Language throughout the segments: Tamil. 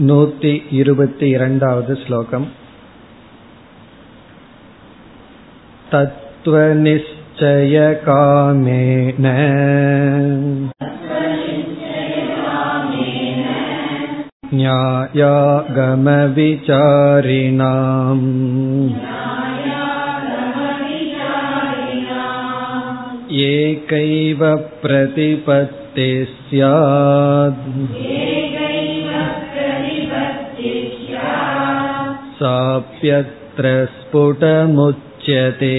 नूति इरुपति इरण्डावद् श्लोकम् तत्त्वनिश्चयकामेन न्यायागमविचारिणाम् एकैव प्रतिपत्तिः स्यात् साप्यत्र स्फुटमुच्यते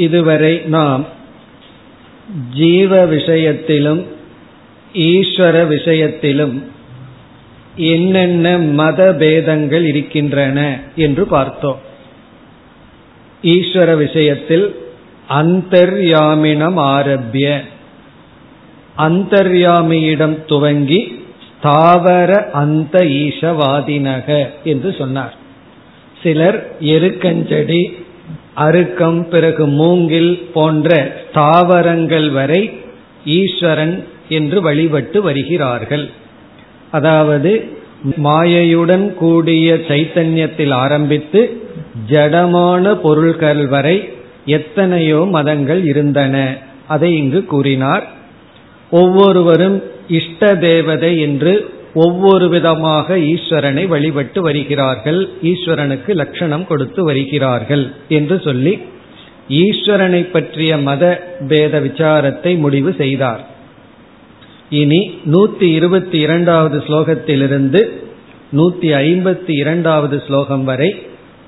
இதுவரை நாம் ஜீவ விஷயத்திலும் ஈஸ்வர விஷயத்திலும் என்னென்ன மத பேதங்கள் இருக்கின்றன என்று பார்த்தோம் ஈஸ்வர விஷயத்தில் அந்தர்யாமினம் ஆரம்பிய அந்தர்யாமியிடம் துவங்கி ஸ்தாவர அந்த ஈசவாதினக என்று சொன்னார். சிலர் எருக்கஞ்செடி அருக்கம் பிறகு மூங்கில் போன்ற ஸ்தாவரங்கள் வரை ஈஸ்வரன் என்று வழிபட்டு வருகிறார்கள். அதாவது மாயையுடன் கூடிய சைத்தன்யத்தில் ஆரம்பித்து ஜடமான பொருள்கள் வரை எத்தனையோ மதங்கள் இருந்தன. அதை இங்கு கூறினார். ஒவ்வொருவரும் இஷ்ட தேவதை என்று ஒவ்வொரு விதமாக ஈஸ்வரனை வழிபட்டு வருகிறார்கள். ஈஸ்வரனுக்கு லட்சணம் கொடுத்து வருகிறார்கள் என்று சொல்லி ஈஸ்வரனை பற்றிய மத பேத விசாரத்தை முடிவு செய்தார். இனி நூத்தி இருபத்தி இரண்டாவது ஸ்லோகத்திலிருந்து நூத்தி ஐம்பத்தி இரண்டாவது ஸ்லோகம் வரை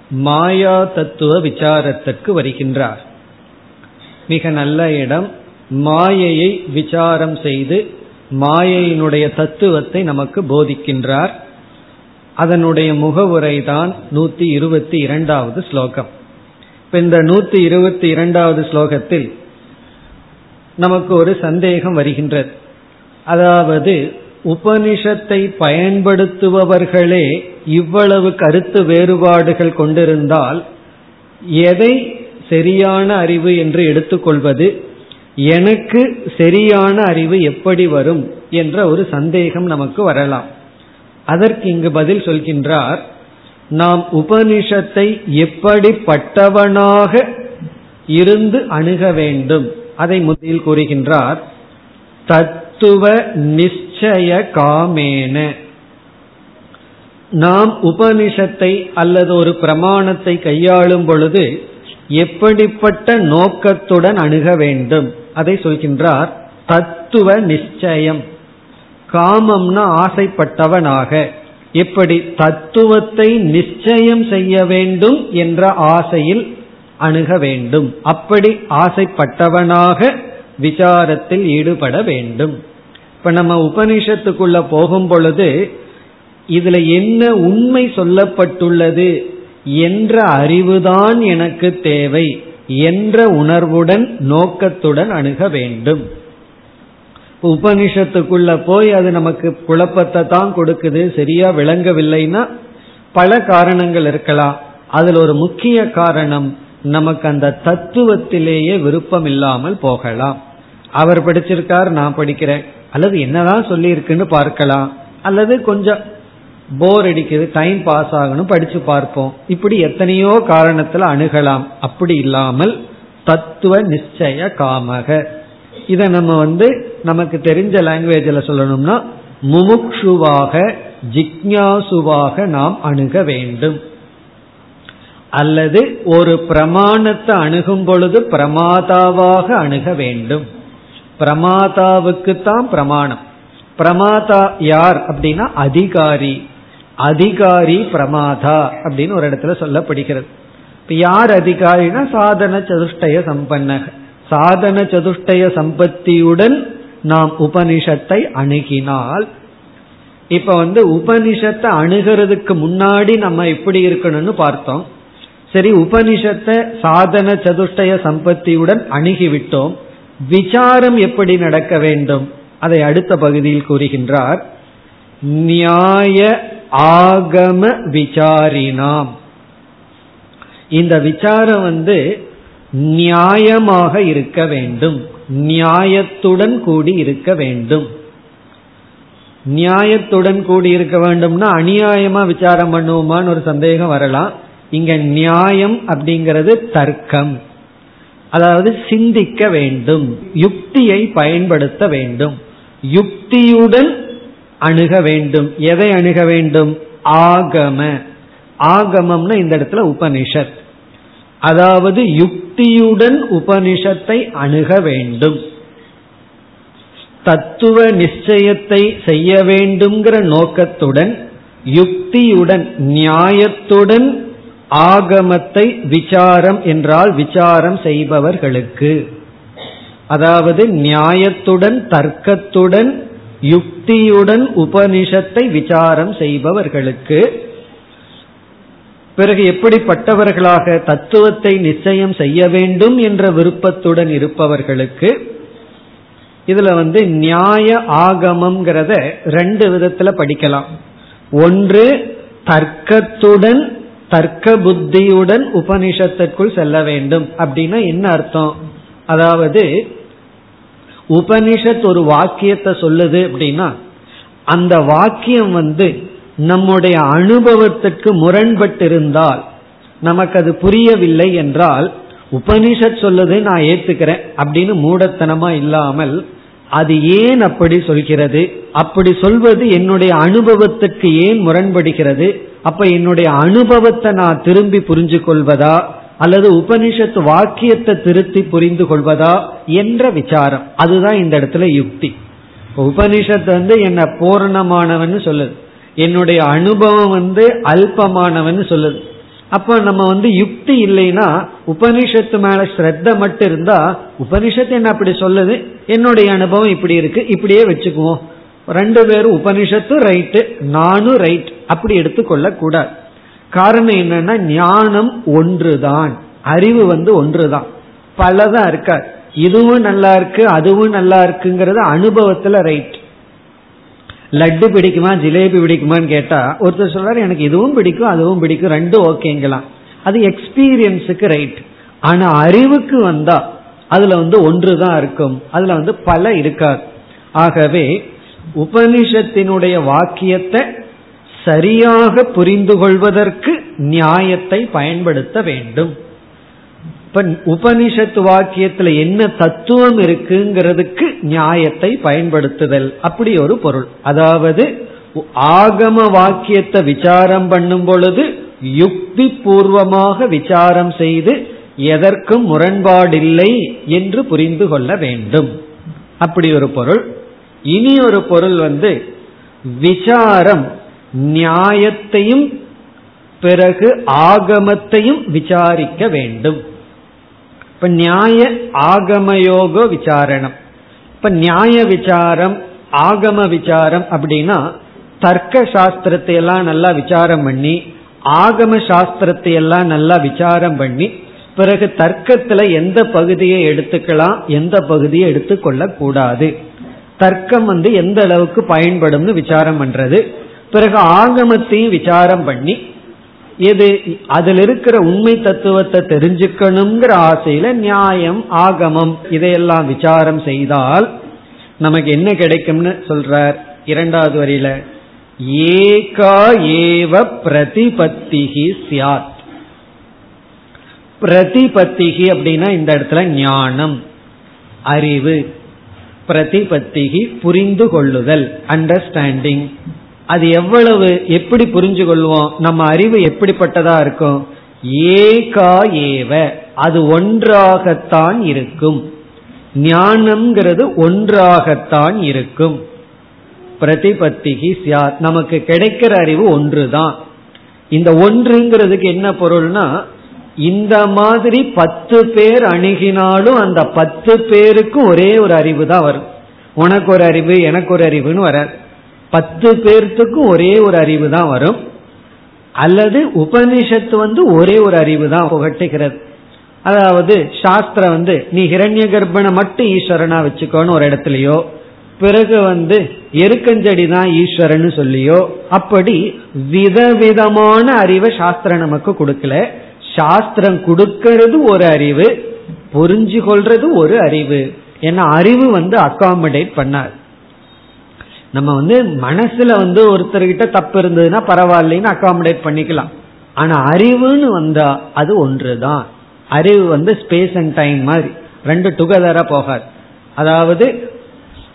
மாயா தத்துவ விசாரத்திற்கு வருகின்றார். மிக நல்ல இடம். மாயையை விசாரம் செய்து மாயையினுடைய தத்துவத்தை நமக்கு போதிக்கின்றார். அதனுடைய முகவுரை தான் நூத்தி இருபத்தி இரண்டாவது ஸ்லோகம். இப்ப இந்த நூத்தி இருபத்தி இரண்டாவது ஸ்லோகத்தில் நமக்கு ஒரு சந்தேகம் வருகின்றது. அதாவது உபனிஷத்தை பயன்படுத்துபவர்களே இவ்வளவு கருத்து வேறுபாடுகள் கொண்டிருந்தால் எதை சரியான அறிவு என்று எடுத்துக்கொள்வது? எனக்கு சரியான அறிவு எப்படி வரும் என்ற ஒரு சந்தேகம் நமக்கு வரலாம். அதற்கு இங்கு பதில் சொல்கின்றார் நாம் உபனிஷத்தை எப்படிப்பட்டவனாக இருந்து அணுக வேண்டும்? அதை முதலில் கூறுகின்றார் தத்துவ நிச்சய காமேன. நாம் உபனிஷத்தை அல்லது ஒரு பிரமாணத்தை கையாளும் பொழுது எப்படிப்பட்ட நோக்கத்துடன் அணுக வேண்டும்? அதை சொல்கின்றார் தத்துவ நிச்சயம். காமம்னா ஆசைப்பட்டவனாக. எப்படி தத்துவத்தை நிச்சயம் செய்ய வேண்டும் என்ற ஆசையில் அணுக வேண்டும். அப்படி ஆசைப்பட்டவனாக விசாரத்தில் ஈடுபட வேண்டும். இப்ப நம்ம உபனிஷத்துக்குள்ள போகும் பொழுது இதுல என்ன உண்மை சொல்லப்பட்டுள்ளது என்ற அறிவுதான் எனக்கு தேவை என்ற உணர்வுடன் நோக்கத்துடன் அணுக வேண்டும். உபனிஷத்துக்குள்ள போய் அது நமக்கு குழப்பத்தை தான் கொடுக்குது சரியா விளங்கவில்லைன்னா பல காரணங்கள் இருக்கலாம். அதில் ஒரு முக்கிய காரணம் நமக்கு அந்த தத்துவத்திலேயே விருப்பம் இல்லாமல் போகலாம். அவர் படிச்சிருக்கார் நான் படிக்கிறேன். அல்லது என்னதான் சொல்லி இருக்குன்னு பார்க்கலாம். அல்லது கொஞ்சம் போர் அடிக்குது டைம் பாஸ் ஆகணும் படிச்சு பார்ப்போம். இப்படி எத்தனையோ காரணத்துல அணுகலாம். அப்படி இல்லாமல் தத்துவ நிச்சய காமக. இத நம்ம வந்து நமக்கு தெரிஞ்ச லாங்குவேஜில் சொல்லணும்னா முமுக்ஷுவாக ஜிக்யாசுவாக நாம் அணுக வேண்டும். அல்லது ஒரு பிரமாணத்தை அணுகும் பொழுது பிரமாதாவாக அணுக வேண்டும். பிரமாதாவுக்கு தான் பிரமாணம். பிரமாதா யார் அப்படின்னா அதிகாரி. அதிகாரி பிரமாதா அப்படின்னு ஒரு இடத்துல சொல்லப்படுகிறது. இப்ப யார் அதிகாரினா சாதன சதுஷ்டய சம்பன்ன சாதன சதுஷ்டய சம்பத்தியுடன் நாம் உபனிஷத்தை அணுகினால் இப்ப வந்து உபனிஷத்தை அணுகிறதுக்கு முன்னாடி நம்ம எப்படி இருக்கணும்னு பார்த்தோம். சரி உபனிஷத்தை சாதன சதுஷ்டய சம்பத்தியுடன் அணுகிவிட்டோம். விசாரம் எப்படி நடக்க வேண்டும்? அதை அடுத்த பகுதியில் கூறுகின்றார். நியாய ஆகம விசாரினாம். இந்த விசாரம் வந்து நியாயமாக இருக்க வேண்டும். நியாயத்துடன் கூடி இருக்க வேண்டும். நியாயத்துடன் கூடி இருக்க வேண்டும்னா அநியாயமா விசாரம் பண்ணுவோமான்னு ஒரு சந்தேகம் வரலாம். இங்க நியாயம் அப்படிங்கிறது தர்க்கம். அதாவது சிந்திக்க வேண்டும் யுக்தியை பயன்படுத்த வேண்டும். யுக்தியுடன் அணுக வேண்டும். எதை அணுக வேண்டும்? ஆகம. ஆகமம்னு இந்த இடத்துல உபனிஷத். அதாவது யுக்தியுடன் உபனிஷத்தை அணுக வேண்டும். தத்துவ நிச்சயத்தை செய்ய வேண்டும்ங்கிற நோக்கத்துடன் யுக்தியுடன் நியாயத்துடன் ஆகமத்தை விசாரம் என்றால் விசாரம் செய்பவர்களுக்கு. அதாவது நியாயத்துடன் தர்க்கத்துடன் யுக்தியுடன் உபனிஷத்தை விசாரம் செய்பவர்களுக்கு. பிறகு எப்படிப்பட்டவர்களாக தத்துவத்தை நிச்சயம் செய்ய வேண்டும் என்ற விருப்பத்துடன் இருப்பவர்களுக்கு இதுல வந்து நியாய ஆகமம்ங்கிறத ரெண்டு விதத்துல படிக்கலாம். ஒன்று தர்க்கத்துடன் தர்க்க புத்தியுடன் உபனிஷத்திற்குள் செல்ல வேண்டும். அப்படின்னா என்ன அர்த்தம்? அதாவது உபனிஷத் ஒரு வாக்கியத்தை சொல்லுது அப்படின்னா அந்த வாக்கியம் வந்து நம்முடைய அனுபவத்துக்கு முரண்பட்டிருந்தால் நமக்கு அது புரியவில்லை என்றால் உபனிஷத் சொல்லுது நான் ஏத்துக்கிறேன் அப்படின்னு மூடத்தனமா இல்லாமல் அது ஏன் அப்படி சொல்கிறது? அப்படி சொல்வது என்னுடைய அனுபவத்துக்கு ஏன் முரண்படுகிறது? அப்ப என்னுடைய அனுபவத்தை நான் திரும்பி புரிஞ்சு கொள்வதா அல்லது உபனிஷத்து வாக்கியத்தை திருத்தி புரிந்து கொள்வதா? என்ற விசாரம். அதுதான் இந்த இடத்துல யுக்தி. உபனிஷத்து வந்து என்ன பூரணமானவன்னு சொல்லுது. என்னுடைய அனுபவம் வந்து அல்பமானவன் சொல்லுது. அப்ப நம்ம வந்து யுக்தி இல்லைன்னா உபனிஷத்து மேல ஸ்ரத்த மட்டும் இருந்தா உபனிஷத்து என்ன அப்படி சொல்லுது? என்னுடைய அனுபவம் இப்படி இருக்கு இப்படியே வச்சுக்குவோம். ரெண்டு பேரும் உபனிஷத்து ரைட்டு நானும் ரைட் அப்படி எடுத்துக்கொள்ள கூடாது. காரணம் என்னன்னா ஞானம் ஒன்றுதான் அறிவு வந்து ஒன்றுதான். பலதான் இருக்காது. இதுவும் நல்லா இருக்கு அதுவும் நல்லா இருக்குங்கிறது அனுபவத்துல ரைட். லட்டு பிடிக்குமா ஜிலேபி பிடிக்குமான்னு கேட்டா ஒருத்தர் சொல்றாரு எனக்கு இதுவும் பிடிக்கும் அதுவும் பிடிக்கும் ரெண்டும் ஓகேங்களாம். அது எக்ஸ்பீரியன்ஸுக்கு ரைட் ஆனா அறிவுக்கு வந்தா அதுல வந்து ஒன்று தான் இருக்கும். அதுல வந்து பல இருக்காது. ஆகவே உபனிஷத்தினுடைய வாக்கியத்தை சரியாக புரிந்து கொள்வதற்கு நியாயத்தை பயன்படுத்த வேண்டும். இப்ப உபனிஷத்து வாக்கியத்துல என்ன தத்துவம் இருக்குங்கிறதுக்கு நியாயத்தை பயன்படுத்துதல். அப்படி ஒரு பொருள். அதாவது ஆகம வாக்கியத்தை விசாரம் பண்ணும் பொழுது யுக்தி பூர்வமாக விசாரம் செய்து எதற்கும் முரண்பாடில்லை என்று புரிந்து கொள்ள வேண்டும். அப்படி ஒரு பொருள். இனி ஒரு பொருள் வந்து விசாரம் நியாயத்தையும் பிறகு ஆகமத்தையும் விசாரிக்க வேண்டும். இப்ப நியாய ஆகமயோக விசாரணம். இப்ப நியாய விசாரம் ஆகம விசாரம் அப்படின்னா தர்க்க சாஸ்திரத்தை எல்லாம் நல்லா விசாரம் பண்ணி ஆகம சாஸ்திரத்தை எல்லாம் நல்லா விசாரம் பண்ணி பிறகு தர்க்கத்துல எந்த பகுதியை எடுத்துக்கலாம் எந்த பகுதியை எடுத்துக்கொள்ள கூடாது. தர்க்கம் வந்து எந்த அளவுக்கு பயன்படும்னு விசாரம் பண்றது. பிறகு ஆகமத்தையும் விசாரம் பண்ணி எது? அதில் இருக்கிற உண்மை தத்துவத்தை தெரிஞ்சுக்கணுங்கிற ஆசையில நியாயம் ஆகமம் இதையெல்லாம் விசாரம் செய்தால் நமக்கு என்ன கிடைக்கும்னு சொல்றார் இரண்டாவது வரியில. ஏகா ஏவ பிரதிபத்திகி சியாத் பிரதிபத்திகி அப்படின்னா இந்த இடத்துல ஞானம் அறிவு பிரதிபத்திகி புரிந்து கொள்ளுதல் அண்டர்ஸ்டாண்டிங் அது எவ்வளவு எப்படி புரிஞ்சு கொள்வோம் நம்ம அறிவு எப்படிப்பட்டதா இருக்கும்? ஏகா ஏவ. அது ஒன்றாகத்தான் இருக்கும். ஞானம்ங்கிறது ஒன்றாகத்தான் இருக்கும். பிரதிபத்திகி சியாத் நமக்கு கிடைக்கிற அறிவு ஒன்றுதான். இந்த ஒன்றுங்கிறதுக்கு என்ன பொருள்னா இந்த மாதிரி பத்து பேர் அணுகினாலும் அந்த பத்து பேருக்கும் ஒரே ஒரு அறிவு தான் வரும். உனக்கு ஒரு அறிவு எனக்கு ஒரு அறிவுன்னு வராது. பத்து பேர்த்துக்கும் ஒரே ஒரு அறிவு தான் வரும். அல்லது உபனிஷத்து வந்து ஒரே ஒரு அறிவு தான் புகட்டுகிறது. அதாவது சாஸ்திரம் வந்து நீ ஹிரண்ய கர்ப்பனை மட்டும் ஈஸ்வரனா வச்சுக்கோன்னு ஒரு இடத்துலயோ பிறகு வந்து எருக்கஞ்செடி தான் ஈஸ்வரன் சொல்லியோ அப்படி விதவிதமான அறிவை சாஸ்திரம் நமக்கு கொடுக்கல. சாஸ்திரம் கொடுக்கிறது ஒரு அறிவு புரிஞ்சு கொள்றது ஒரு அறிவு. ஏன்னா அறிவு வந்து அகாமடேட் பண்ணாது. நம்ம வந்து மனசுல வந்து ஒருத்தர்கிட்ட தப்பு இருந்ததுன்னா பரவாயில்லைன்னு அகாமடேட் பண்ணிக்கலாம். ஆனா அறிவுன்னு வந்தா அது ஒன்றுதான். அறிவு வந்து ஸ்பேஸ் அண்ட் டைம் மாதிரி. ரெண்டு டுகெதரா போகாது. அதாவது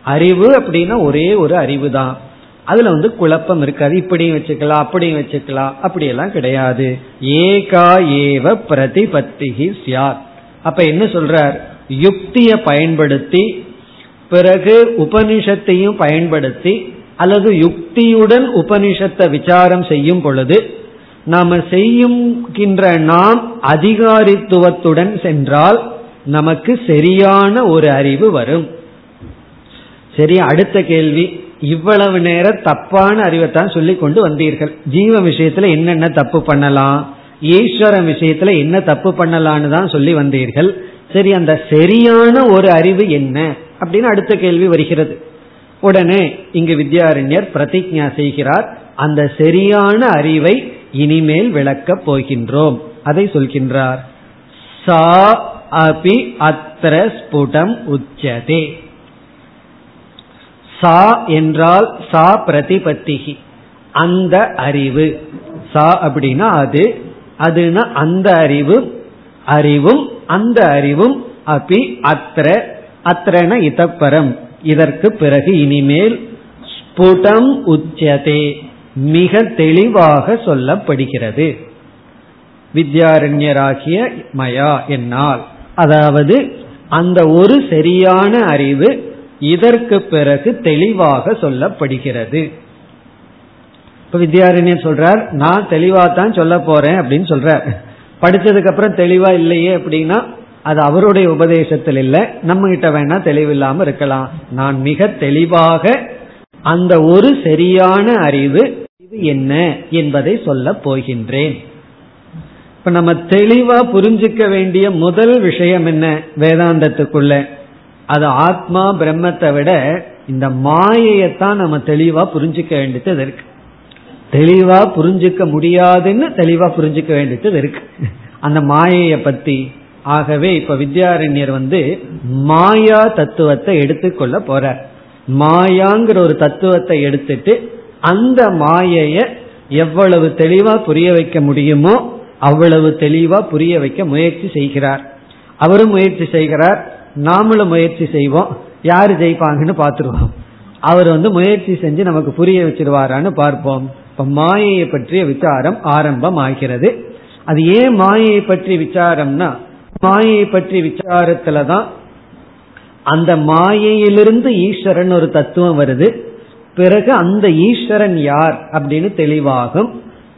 அறிவு அப்படின்னா ஒரே ஒரு அறிவு தான் அதுல வந்து குழப்பம் இருக்காது. இப்படியும் வச்சுக்கலாம் அப்படியும் வச்சுக்கலாம். அப்படியெல்லாம் கிடையாது. ஏகா ஏவ பிரதிபத்திகி சியார் அப்ப என்ன சொல்றார்? யுக்திய பயன்படுத்தி பிறகு உபனிஷத்தையும் பயன்படுத்தி அல்லது யுக்தியுடன் உபனிஷத்தை விசாரம் செய்யும் பொழுது நாம செய்யுகின்ற நாம் அதிகாரித்துவத்துடன் சென்றால் நமக்கு சரியான ஒரு அறிவு வரும். சரி அடுத்த கேள்வி. இவ்வளவு நேரம் தப்பான அறிவைத்தான் சொல்லி கொண்டு வந்தீர்கள். ஜீவ விஷயத்துல என்னென்ன தப்பு பண்ணலாம்? ஈஸ்வர விஷயத்துல என்ன தப்பு பண்ணலான்னு தான் சொல்லி வந்தீர்கள். சரி அந்த சரியான ஒரு அறிவு என்ன? அப்படின்னு அடுத்த கேள்வி வருகிறது. உடனே இங்கு வித்யாரண்யர் பிரதிஜா செய்கிறார் அந்த சரியான அறிவை இனிமேல் விளக்கப் போகின்றோம். அதை சொல்கின்றார். சா அபி அத்திர ஸ்புடம் உச்சதே. சா என்றால் சா பிரதிபத்திகி அந்த அறிவு. சா அப்படின்னா அது அதுனா அந்த அறிவு அறிவும் அந்த அறிவும் அபி அத்திர அத்திரன இதப்பரம். இதற்கு பிறகு இனிமேல் ஸ்புடம் உச்சதே. மிக தெளிவாக சொல்லப்படுகிறது. வித்யாரண்யராகிய மயா என்னால். அதாவது அந்த ஒரு சரியான அறிவு இதற்கு பிறகு தெளிவாக சொல்லப்படுகிறது. இப்ப வித்யாரண்யர் சொல்றார் நான் தெளிவா தான் சொல்ல போறேன் அப்படின்னு சொல்றார். படிச்சதுக்கு அப்புறம் தெளிவா இல்லையே அப்படின்னா அது அவருடைய உபதேசத்தில் இல்லை. நம்ம கிட்ட வேணா தெளிவில்லாம இருக்கலாம். நான் மிக தெளிவாக அந்த ஒரு சரியான அறிவு இது என்ன என்பதை சொல்ல போகின்றேன். இப்ப நம்ம தெளிவா புரிஞ்சுக்க வேண்டிய முதல் விஷயம் என்ன வேதாந்தத்துக்குள்ள? அது ஆத்மா பிரம்மத்தை விட இந்த மாயையத்தான் நம்ம தெளிவா புரிஞ்சுக்க வேண்டியது இருக்கு. தெளிவா புரிஞ்சுக்க முடியாதுன்னு தெளிவா புரிஞ்சுக்க வேண்டியது இருக்கு. அந்த மாயையை பத்தி ஆகவே இப்ப வித்யாரண்யர் வந்து மாயா தத்துவத்தை எடுத்துக்கொள்ள போறார். மாயாங்கிற ஒரு தத்துவத்தை எடுத்துட்டு அந்த மாயைய எவ்வளவு தெளிவா புரிய வைக்க முடியுமோ அவ்வளவு தெளிவா புரிய வைக்க முயற்சி செய்கிறார். அவரும் முயற்சி செய்கிறார். நாமளும் முயற்சி செய்வோம். யாரு ஜெயிப்பாங்கன்னு பார்த்துருவோம். அவர் வந்து முயற்சி செஞ்சு நமக்கு புரிய வச்சிருவாரான்னு பார்ப்போம். இப்ப மாயையை பற்றிய விசாரம் ஆரம்பம் ஆகிறது அது ஏன் மாயையை பற்றி விசாரம்னா மாயை பற்றி விசாரத்துலதான் அந்த மாயையிலிருந்து ஈஸ்வரன் ஒரு தத்துவம் வருது. பிறகு அந்த ஈஸ்வரன் யார் அப்படின்னு தெளிவாகும்.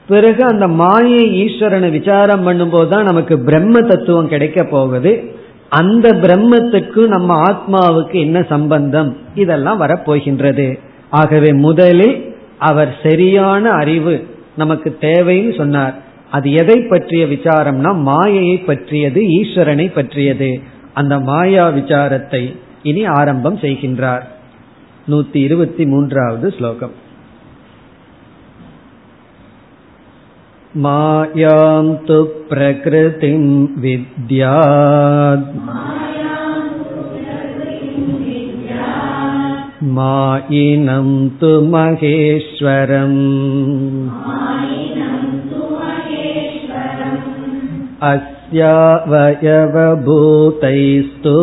பிறகு அந்த மாயை ஈஸ்வரனை விசாரம் பண்ணும்போது தான் நமக்கு பிரம்ம தத்துவம் கிடைக்க போகுது. அந்த பிரம்மத்துக்கு நம்ம ஆத்மாவுக்கு என்ன சம்பந்தம்? இதெல்லாம் வரப்போகின்றது. ஆகவே முதலில் அவர் சரியான அறிவு நமக்கு தேவைன்னு சொன்னார். அது எதை பற்றிய விசாரம்னா மாயையை பற்றியது ஈஸ்வரனை பற்றியது அந்த மாயா விசாரத்தை இனி ஆரம்பம் செய்கின்றார் நூத்தி இருபத்தி மூன்றாவது ஸ்லோகம் मायां तु प्रकृतिं विद्यात् मायिनं तु महेश्वरम् अस्यावयवभूतैस्तु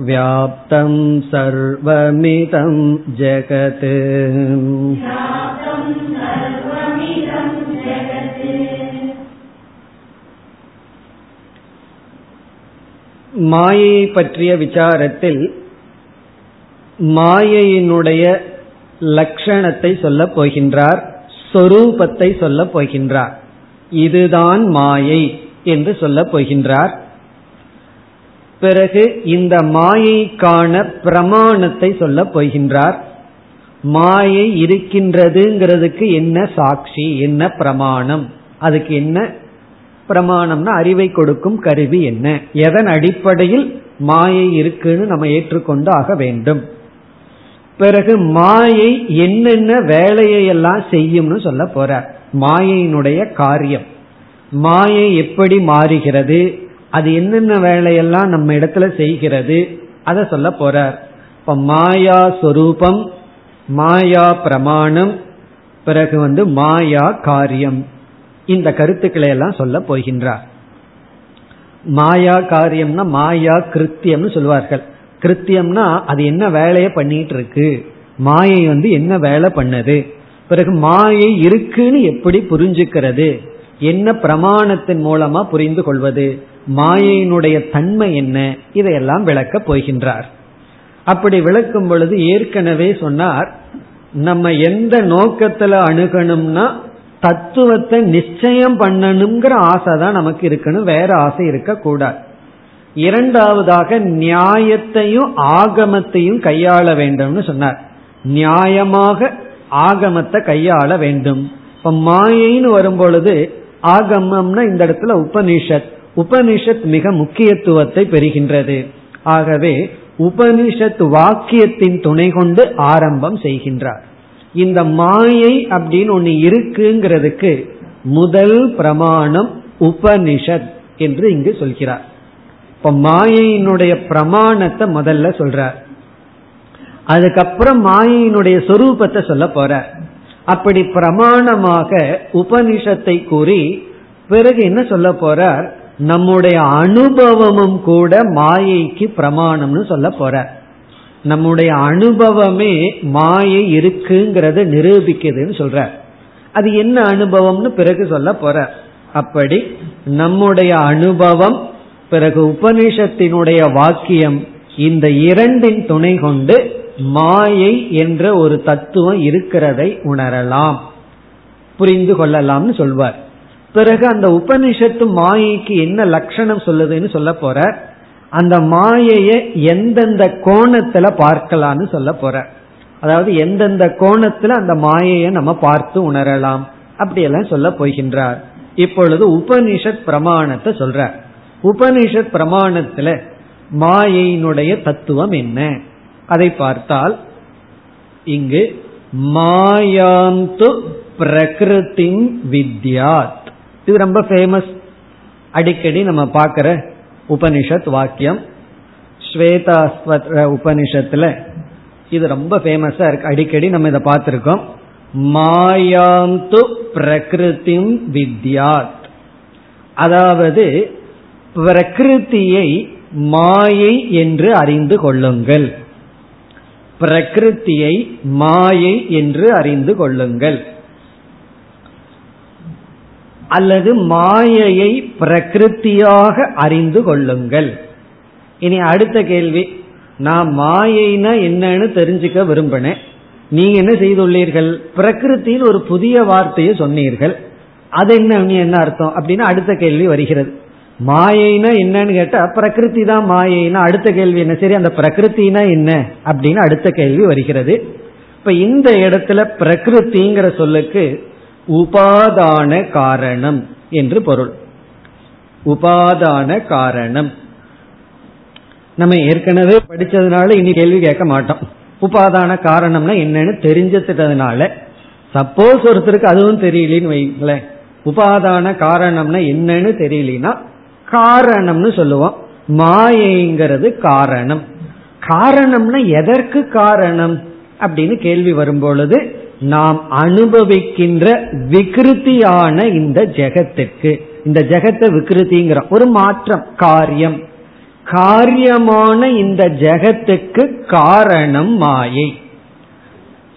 व्याप्तं सर्वमिदं जगत् மாயை பற்றிய விசாரத்தில் மாயையினுடைய லட்சணத்தை சொல்ல போகின்றார் சொரூபத்தை சொல்ல போகின்றார். இதுதான் மாயை என்று சொல்ல போகின்றார். பிறகு இந்த மாயைக்கான பிரமாணத்தை சொல்ல போகின்றார். மாயை இருக்கின்றதுங்கிறதுக்கு என்ன சாட்சி என்ன பிரமாணம் அதுக்கு என்ன பிரமாணம்னா அறிவை கொடுக்கும் கருவி என்ன எதன் அடிப்படையில் மாயை இருக்குன்னு நம்ம ஏற்றுக்கொண்டு ஆக வேண்டும். பிறகு மாயை என்னென்ன வேலையை எல்லாம் செய்யும்னு சொல்ல போற. மாயையினுடைய காரியம். மாயை எப்படி மாறுகிறது அது என்னென்ன வேலையெல்லாம் நம்ம இடத்துல செய்கிறது அதை சொல்ல போறார். இப்ப மாயா சொரூபம் மாயா பிரமாணம் பிறகு வந்து மாயா காரியம். இந்த கருத்துக்களை எல்லாம் சொல்ல போகின்றார். மாயா காரியம்னா மாயா கிருத்தியம்னு சொல்வார்கள். கிருத்தியம்னா அது என்ன வேலையை பண்ணிட்டு இருக்கு மாயை வந்து என்ன வேலை பண்ணது? பிறகு மாயை இருக்குன்னு எப்படி புரிஞ்சுக்கிறது? என்ன பிரமாணத்தின் மூலமா புரிந்து கொள்வது? மாயையினுடைய தன்மை என்ன? இதையெல்லாம் விளக்கப் போகின்றார். அப்படி விளக்கும் பொழுது ஏற்கனவே சொன்னார் நம்ம எந்த நோக்கத்துல அணுகணும்னா தத்துவத்தை நிச்சயம் பண்ணணுங்கிற ஆசை தான் நமக்கு இருக்கணும் வேற ஆசை இருக்கக்கூடாது. இரண்டாவதாக நியாயத்தையும் ஆகமத்தையும் கையாள வேண்டும்னு சொன்னார். நியாயமாக ஆகமத்தை கையாள வேண்டும். இப்ப மாயைன்னு வரும் பொழுது ஆகமம்னா இந்த இடத்துல உபனிஷத். உபனிஷத் மிக முக்கியத்துவத்தை பெறுகின்றது. ஆகவே உபனிஷத் வாக்கியத்தின் துணை கொண்டு ஆரம்பம் செய்கின்றார். இந்த மாயை அப்படின்னு ஒன்னு இருக்குங்கிறதுக்கு முதல் பிரமாணம் உபனிஷத் என்று இங்கு சொல்கிறார். இப்ப மாயையினுடைய பிரமாணத்தை முதல்ல சொல்றார் அதுக்கப்புறம் மாயையினுடைய சொரூபத்தை சொல்ல போற. அப்படி பிரமாணமாக உபனிஷத்தை கூறி பிறகு என்ன சொல்ல போறார் நம்முடைய அனுபவமும் கூட மாயைக்கு பிரமாணம்னு சொல்ல போற. நம்முடைய அனுபவமே மாயை இருக்குங்கிறத நிரூபிக்குதுன்னு சொல்ற. அது என்ன அனுபவம்னு பிறகு சொல்ல போற. அப்படி நம்முடைய அனுபவம் பிறகு உபனிஷத்தினுடைய வாக்கியம் இந்த இரண்டின் துணை கொண்டு மாயை என்ற ஒரு தத்துவம் இருக்கிறதை உணரலாம். புரிந்து கொள்ளலாம்னு சொல்வார். பிறகு அந்த உபனிஷத்து மாயைக்கு என்ன லட்சணம் சொல்லுதுன்னு சொல்ல போற அந்த மாயையை எந்தெந்த கோணத்துல பார்க்கலாம்னு சொல்ல போற அதாவது எந்தெந்த கோணத்துல அந்த மாயையை நம்ம பார்த்து உணரலாம். அப்படியெல்லாம் சொல்ல போகின்றார். இப்பொழுது உபனிஷத் பிரமாணத்தை சொல்ற உபனிஷத் பிரமாணத்துல மாயையினுடைய தத்துவம் என்ன? அதை பார்த்தால் இங்கு மாயாந்து பிரகிருதிம் வித்யாத். இது ரொம்ப ஃபேமஸ் அடிக்கடி நம்ம பார்க்கிற உபனிஷத் வாக்கியம். ஸ்வேதாஸ்வர உபனிஷத்துல இது ரொம்ப ஃபேமஸா இருக்கு. அடிக்கடி நம்ம இதை பார்த்துருக்கோம். மாயாந்து பிரகிருதிம் வித்யாத். அதாவது பிரகிருத்தியை மாயை என்று அறிந்து கொள்ளுங்கள். பிரகிருத்தியை மாயை என்று அறிந்து கொள்ளுங்கள். அல்லது மாயையை பிரகிருத்தியாக அறிந்து கொள்ளுங்கள். இனி அடுத்த கேள்வி நான் மாயைனா என்னன்னு தெரிஞ்சுக்க விரும்பினேன். நீங்க என்ன செய்துள்ளீர்கள்? பிரகிருத்தியில் ஒரு புதிய வார்த்தையை சொன்னீர்கள். அது என்ன என்ன அர்த்தம்? அப்படின்னு அடுத்த கேள்வி வருகிறது. மாயைனா என்னன்னு கேட்டா பிரகிருதி தான் மாயைனா அடுத்த கேள்வி என்ன? சரி அந்த பிரகிருத்தினா என்ன? அப்படின்னு அடுத்த கேள்வி வருகிறது. இப்ப இந்த இடத்துல பிரகிருத்திங்கிற சொல்லுக்கு உபாதான காரணம் என்று பொருள். உபாதான காரணம். நம்ம ஏற்கனவே படிச்சதுனால இனி கேள்வி கேட்க மாட்டோம். உபாதான காரணம்னா என்னன்னு தெரிஞ்சதுனால சப்போஸ் ஒருத்தருக்கு அதுவும் தெரியலன்னு வைங்களேன். உபாதான காரணம்னா என்னன்னு தெரியலனா காரணம்னு சொல்லுவோம். மாயைங்கிறது காரணம். காரணம்னா எதற்கு காரணம்? அப்படின்னு கேள்வி வரும்பொழுது நாம் அனுபவிக்கின்ற விகிருத்தியான இந்த ஜெகத்திற்கு. இந்த ஜெகத்தை விகிருத்திங்கிறோம் ஒரு மாற்றம் காரியம். காரியமான இந்த ஜெகத்துக்கு காரணம் மாயை.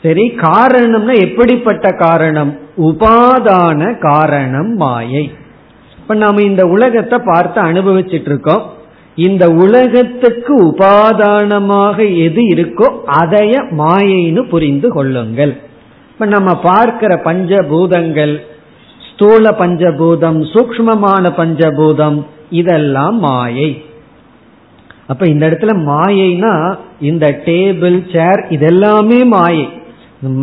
சரி காரணம்னா எப்படிப்பட்ட காரணம்? உபாதான காரணம் மாயை. இப்ப நாம இந்த உலகத்தை பார்த்து அனுபவிச்சுட்டு இருக்கோம் இந்த உலகத்துக்கு உபாதானமாக எது இருக்கோ அதைய மாயைன்னு புரிந்து கொள்ளுங்கள். இப்ப நம்ம பார்க்கிற பஞ்சபூதங்கள் ஸ்தூல பஞ்சபூதம் சூக்மமான பஞ்சபூதம் இதெல்லாம் மாயை. அப்ப இந்த இடத்துல மாயைனா இந்த டேபிள் சேர் இதெல்லாமே மாயை.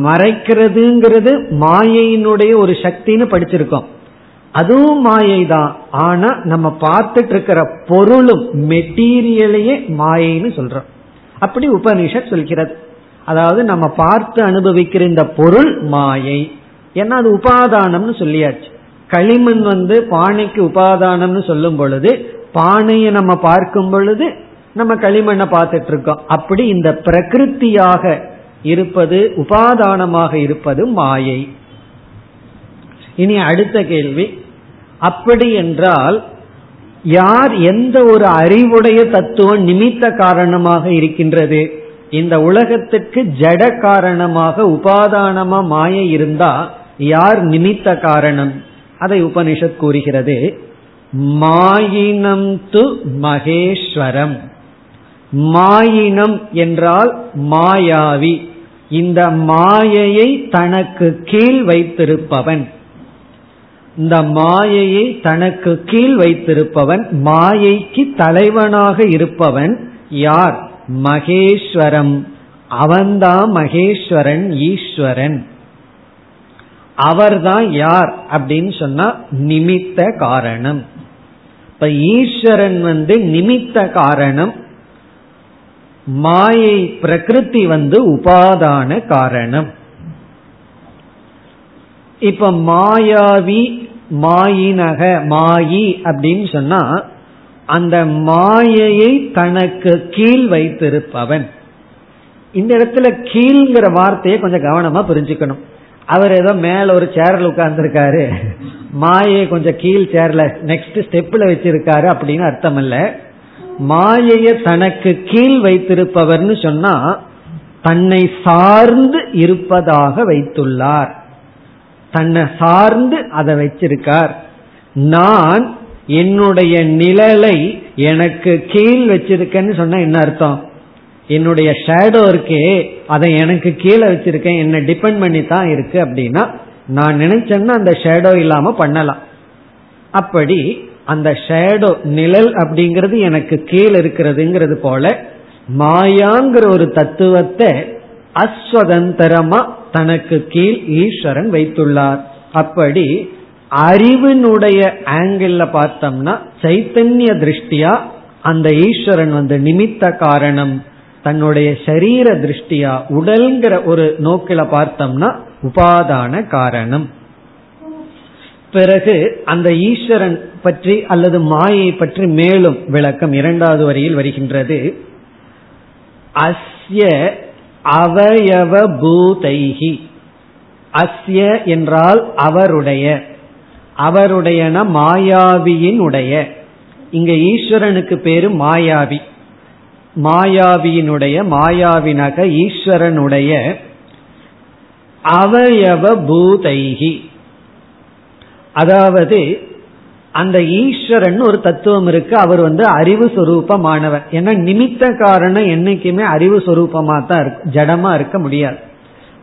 மறைக்கிறதுங்கிறது மாயையினுடைய ஒரு சக்தின்னு படிச்சிருக்கோம். அதுவும் மாயை தான் ஆனா நம்ம பார்த்துட்டு இருக்கிற பொருளும் மெட்டீரியலையே மாயைன்னு சொல்றோம். அப்படி உபனிஷத் சொல்கிறது. அதாவது நம்ம பார்த்து அனுபவிக்கிற இந்த பொருள் மாயை. ஏன்னா அது உபாதானம்னு சொல்லியாச்சு. களிமண் வந்து பானைக்கு உபாதானம்னு சொல்லும் பொழுது பானையை நம்ம பார்க்கும் பொழுது நம்ம களிமண்ணை பார்த்துட்டு இருக்கோம் அப்படி இந்த பிரகிருத்தியாக இருப்பது உபாதானமாக இருப்பது மாயை. இனி அடுத்த கேள்வி. அப்படி என்றால் யார் எந்த ஒரு அறிவுடைய தத்துவம் நிமித்த காரணமாக இருக்கின்றது? இந்த உலகத்துக்கு ஜட காரணமாக உபாதானமா மாயை இருந்தா யார் நிமித்த காரணம்? அதை உபனிஷத் கூறுகிறது. மாயினம் து மகேஸ்வரம். மாயினம் என்றால் மாயாவி. இந்த மாயையை தனக்கு கீழ் வைத்திருப்பவன். இந்த மாயையை தனக்கு கீழ் வைத்திருப்பவன் மாயைக்கு தலைவனாக இருப்பவன் யார்? மகேஸ்வரம். அவன்தான் மகேஸ்வரன் ஈஸ்வரன். அவர்தான் யார் அப்படின்னு சொன்னா நிமித்த காரணம். இப்ப ஈஸ்வரன் வந்து நிமித்த காரணம் மாயை பிரகிருதி வந்து உபாதான காரணம். இப்ப மாயாவி மாயினக மாயி அப்படின்னு சொன்னா அந்த மாயையை தனக்கு கீழ் வைத்திருப்பவன். இந்த இடத்துல கீழ்ங்கிற வார்த்தையை கொஞ்சம் கவனமா புரிஞ்சுக்கணும். அவர் ஏதோ மேல ஒரு சேர்ல உட்கார்ந்துருக்காரு. மாயை கொஞ்சம் கீழ் சேர்ல நெக்ஸ்ட் ஸ்டெப்ல வச்சிருக்காரு அப்படின்னு அர்த்தம் இல்ல மாயைய தனக்கு கீழ் வைத்திருப்பவர்னு சொன்னா தன்னை சார்ந்து இருப்பதாக வைத்துள்ளார். தன்னை சார்ந்து அதை வச்சிருக்கார். நான் என்னுடைய நிழலை எனக்கு கீழ் வச்சிருக்கேன்னு சொன்ன என்ன அர்த்தம்? என்னுடைய ஷேடோ இருக்கே அதை எனக்கு கீழே வச்சிருக்கேன் என்ன டிபெண்ட் பண்ணி தான் இருக்கு அப்படின்னா நான் நினைச்சேன்னா அந்த ஷேடோ இல்லாம பண்ணலாம். அப்படி அந்த ஷேடோ நிழல் அப்படிங்கிறது எனக்கு கீழே இருக்கிறதுங்கிறது போல மாயாங்கிற ஒரு தத்துவத்தை அஸ்வதந்திரமா தனக்கு கீழ் ஈஸ்வரன் வைத்துள்ளார். அப்படி அறிவினுடைய ஆங்கிள் பார்த்தோம்னா சைத்தன்ய திருஷ்டியா அந்த ஈஸ்வரன் வந்து நிமித்த காரணம். தன்னுடைய சரீர திருஷ்டியா உடல்ங்கிற ஒரு நோக்கில பார்த்தோம்னா உபாதான காரணம். பிறகு அந்த ஈஸ்வரன் பற்றி அல்லது மாயை பற்றி மேலும் விளக்கம் இரண்டாவது வரியில் வருகின்றது. அஸ்ய அவயவ பூதைகி அஸ்ய என்றால் அவருடைய. அவருடையன மாயாவியின் உடைய இங்க ஈஸ்வரனுக்கு பேரு மாயாவி. மாயாவியினுடைய மாயாவினக ஈஸ்வரனுடைய. அவயவ பூதைகி அதாவது அந்த ஈஸ்வரன் ஒரு தத்துவம் இருக்கு. அவர் வந்து அறிவு சொரூபமானவர். ஏன்னா நிமித்த காரணம் என்னைக்குமே அறிவு சொரூபமா தான் இருக்கும் ஜடமா இருக்க முடியாது.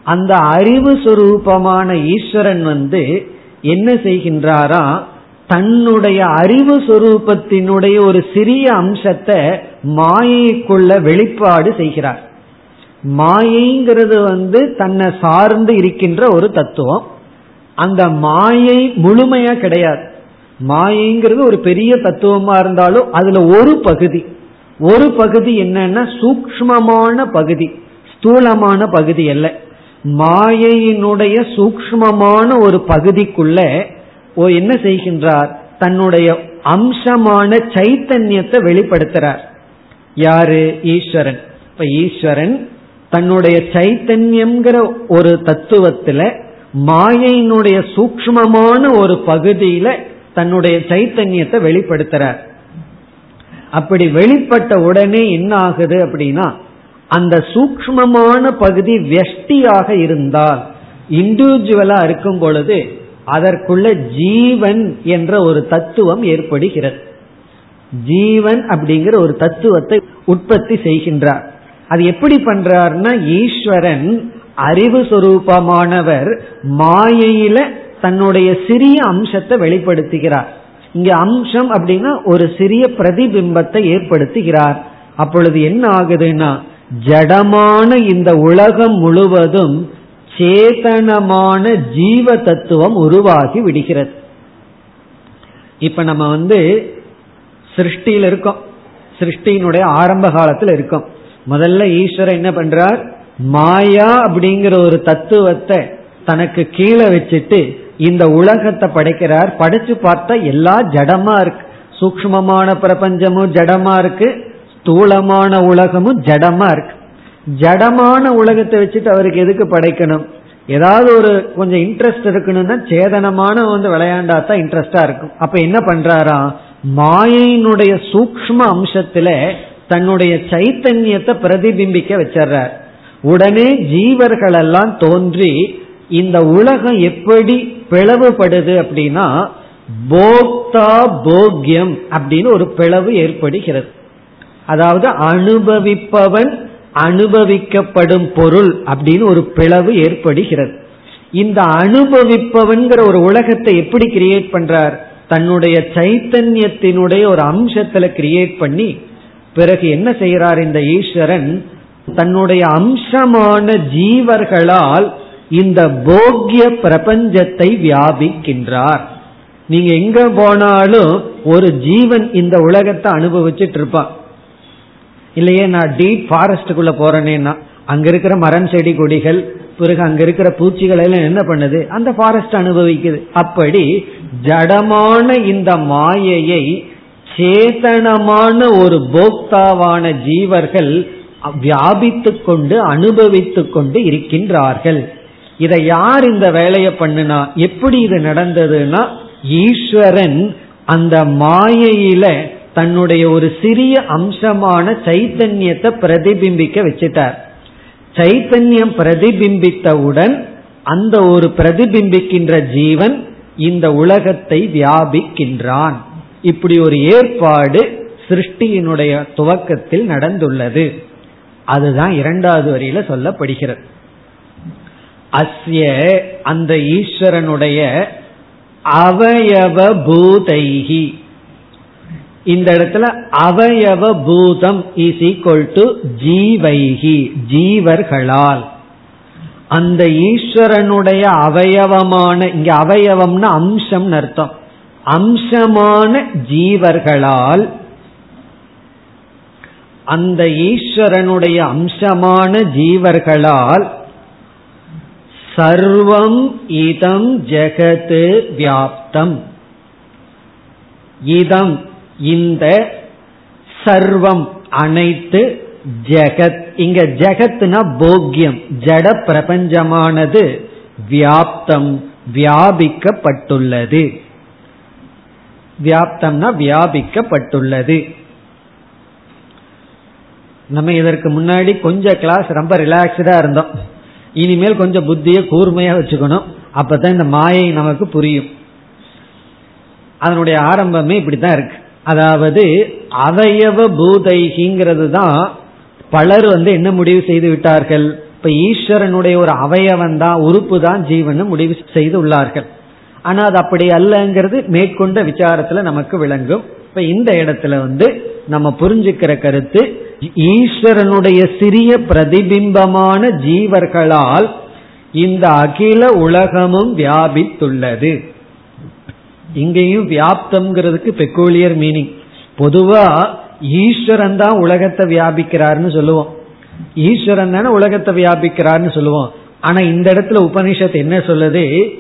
அந்த அறிவு சொரூபமான ஈஸ்வரன் வந்து என்ன செய்கின்றாரா? தன்னுடைய அறிவு சொரூபத்தினுடைய ஒரு சிறிய அம்சத்தை மாயைக்குள்ள வெளிப்பாடு செய்கிறார். மாயைங்கிறது வந்து தன்னை சார்ந்து இருக்கின்ற ஒரு தத்துவம். அந்த மாயை முழுமையா கிடையாது. மாயைங்கிறது ஒரு பெரிய தத்துவமா இருந்தாலும் அதுல ஒரு பகுதி. ஒரு பகுதி என்னன்னா சூக்மமான பகுதி. ஸ்தூலமான பகுதி அல்ல. மாயையினுடைய சூக்மமான ஒரு பகுதிக்குள்ள ஓ என்ன செய்கின்றார்? தன்னுடைய அம்சமான சைத்தன்யத்தை வெளிப்படுத்துறார். யாரு? ஈஸ்வரன். இப்ப ஈஸ்வரன் தன்னுடைய சைத்தன்யம்ங்கிற ஒரு தத்துவத்துல மாயையினுடைய சூக்மமான ஒரு பகுதியில தன்னுடைய சைத்தன்யத்தை வெளிப்படுத்துறார். அப்படி வெளிப்பட்ட உடனே என்ன ஆகுது அப்படின்னா அந்த சூக்மமான பகுதி வெஷ்டியாக இருந்தால் இண்டிவிஜுவலா இருக்கும் பொழுது அதற்குள்ள ஜீவன் என்ற ஒரு தத்துவம் ஏற்படுகிறது. ஜீவன் அப்படிங்கிற ஒரு தத்துவத்தை உற்பத்தி செய்கின்றார். அது எப்படி பண்றார்னா ஈஸ்வரன் அறிவு சொரூபமானவர் மாயையில தன்னுடைய சிறிய அம்சத்தை வெளிப்படுத்துகிறார். இங்க அம்சம் அப்படின்னா ஒரு சிறிய பிரதிபிம்பத்தை ஏற்படுத்துகிறார். அப்பொழுது என்ன ஆகுதுன்னா ஜடமான இந்த உலகம் முழுவதும் சேதனமான ஜீவ தத்துவம் உருவாகி விடுகிறது. இப்ப நம்ம வந்து சிருஷ்டியில் இருக்கோம். சிருஷ்டியினுடைய ஆரம்ப காலத்தில் இருக்கோம். முதல்ல ஈஸ்வரர் என்ன பண்றார்? மாயா அப்படிங்கிற ஒரு தத்துவத்தை தனக்கு கீழே வச்சுட்டு இந்த உலகத்தை படைக்கிறார். படைச்சு பார்த்தா எல்லா ஜடமா இருக்கு. சூக்மமான பிரபஞ்சமும் ஜடமா இருக்கு. ஸ்தூலமான உலகமும் ஜடமா இருக்கு. ஜடமான உலகத்தை வச்சுட்டு அவருக்கு எதுக்கு படைக்கணும்? ஏதாவது ஒரு கொஞ்சம் இன்ட்ரெஸ்ட் இருக்கணும்னா சேதனமான வந்து விளையாண்டா தான் இன்ட்ரெஸ்டா இருக்கும். அப்ப என்ன பண்றாரா? மாயையினுடைய சூக்ம அம்சத்துல தன்னுடைய சைத்தன்யத்தை பிரதிபிம்பிக்க வச்சிடுறார். உடனே ஜீவர்கள் எல்லாம் தோன்றி இந்த உலகம் எப்படி பிளவுபடுது அப்படின்னா போக்தா போக்யம் அப்படின்னு ஒரு பிளவு ஏற்படுகிறது. அதாவது அனுபவிப்பவன் அனுபவிக்கப்படும் பொருள் அப்படின்னு ஒரு பிளவு ஏற்படுகிறது. இந்த அனுபவிப்பவன்கிற ஒரு உலகத்தை எப்படி கிரியேட் பண்றார்? தன்னுடைய சைத்தன்யத்தினுடைய ஒரு அம்சத்துல கிரியேட் பண்ணி பிறகு என்ன செய்யறார் இந்த ஈஸ்வரன்? தன்னுடைய அம்சமான ஜீவர்களால் இந்த போக்கிய பிரபஞ்சத்தை வியாபிக்கின்றார். நீங்க எங்க போனாலும் ஒரு ஜீவன் இந்த உலகத்தை அனுபவிச்சுட்டு இருப்பான். இல்லையே நான் டீப் ஃபாரஸ்டுக்குள்ள போறேனேன்னா அங்க இருக்கிற மரம் செடி கொடிகள் பிறகு அங்க இருக்கிற பூச்சிகள் எல்லாம் என்ன பண்ணுது? அந்த ஃபாரஸ்ட் அனுபவிக்குது. அப்படி ஜடமான இந்த மாயையை சேதனமான ஒரு போக்தாவான ஜீவர்கள் வியாபித்து கொண்டு அனுபவித்து கொண்டு இருக்கின்றார்கள். இதை யார் இந்த வேலையை பண்ணுனா? எப்படி இது நடந்ததுன்னா ஈஸ்வரன் அந்த மாயையில தன்னுடைய ஒரு சிறிய அம்சமான சைத்தன்யத்தை பிரதிபிம்பிக்க வச்சுட்டார். சைத்தன்யம் பிரதிபிம்பித்தவுடன் அந்த ஒரு பிரதிபிம்பிக்கின்ற ஜீவன் இந்த உலகத்தை வியாபிக்கின்றான். இப்படி ஒரு ஏற்பாடு சிருஷ்டியினுடைய துவக்கத்தில் நடந்துள்ளது. அதுதான் இரண்டாவது வரியில சொல்லப்படுகிறது. அஸ்ய அந்த ஈஸ்வரனுடைய அவயவ பூதைகி இந்த இடத்துல அவயவ பூதம் இஸ் ஈக்வல் டு ஜீவைகி ஜீவர்களால். அந்த ஈஸ்வரனுடைய அவயவமான இங்க அவயவம்னா அம்சம் அர்த்தம். அம்சமான ஜீவர்களால் அந்த ஈஸ்வரனுடைய அம்சமான ஜீவர்களால் சர்வம் இதம் ஜெகத்து வியாப்தம். இதம் இந்த சர்வம் அனைத்து ஜெகத் இங்க ஜெகத்னா போக்கியம் ஜட பிரபஞ்சமானது வியாப்தம் வியாபிக்கப்பட்டுள்ளது. வியாப்தம்னா வியாபிக்கப்பட்டுள்ளது. நம்ம இதற்கு முன்னாடி கொஞ்சம் கிளாஸ் ரொம்ப ரிலாக்ஸ்டா இருந்தோம். இனிமேல் கொஞ்சம் புத்தியை கூர்மையா வச்சுக்கணும். அப்பதான் இந்த மாயை நமக்கு புரியும். அதனுடைய ஆரம்பமே இப்படித்தான் இருக்கு. அதாவது அவயவ பூதைகிங்கிறது தான் பலர் வந்து என்ன முடிவு செய்து விட்டார்கள்? இப்ப ஈஸ்வரனுடைய ஒரு அவயவன் தான் உறுப்பு தான் ஜீவன் முடிவு செய்து உள்ளார்கள். ஆனா அது அப்படி அல்லங்கிறது மேற்கொண்ட விசாரத்துல நமக்கு விளங்கும். இப்ப இந்த இடத்துல வந்து நம்ம புரிஞ்சுக்கிற கருத்து ஈஸ்வரனுடைய சிறிய பிரதிபிம்பமான ஜீவர்களால் இந்த அகில உலகமும் வியாபித்துள்ளது. இங்கேயும் வியாப்தம்ங்கிறதுக்கு பெக்கூலியர் மீனிங் பொதுவா ஈஸ்வரன் தான் உலகத்தை வியாபிக்கிறார்னு சொல்லுவோம். ஈஸ்வரன் தானே உலகத்தை வியாபிக்கிறார்னு சொல்லுவோம். ஆனா இந்த இடத்துல உபனிஷத் என்ன சொல்லுது?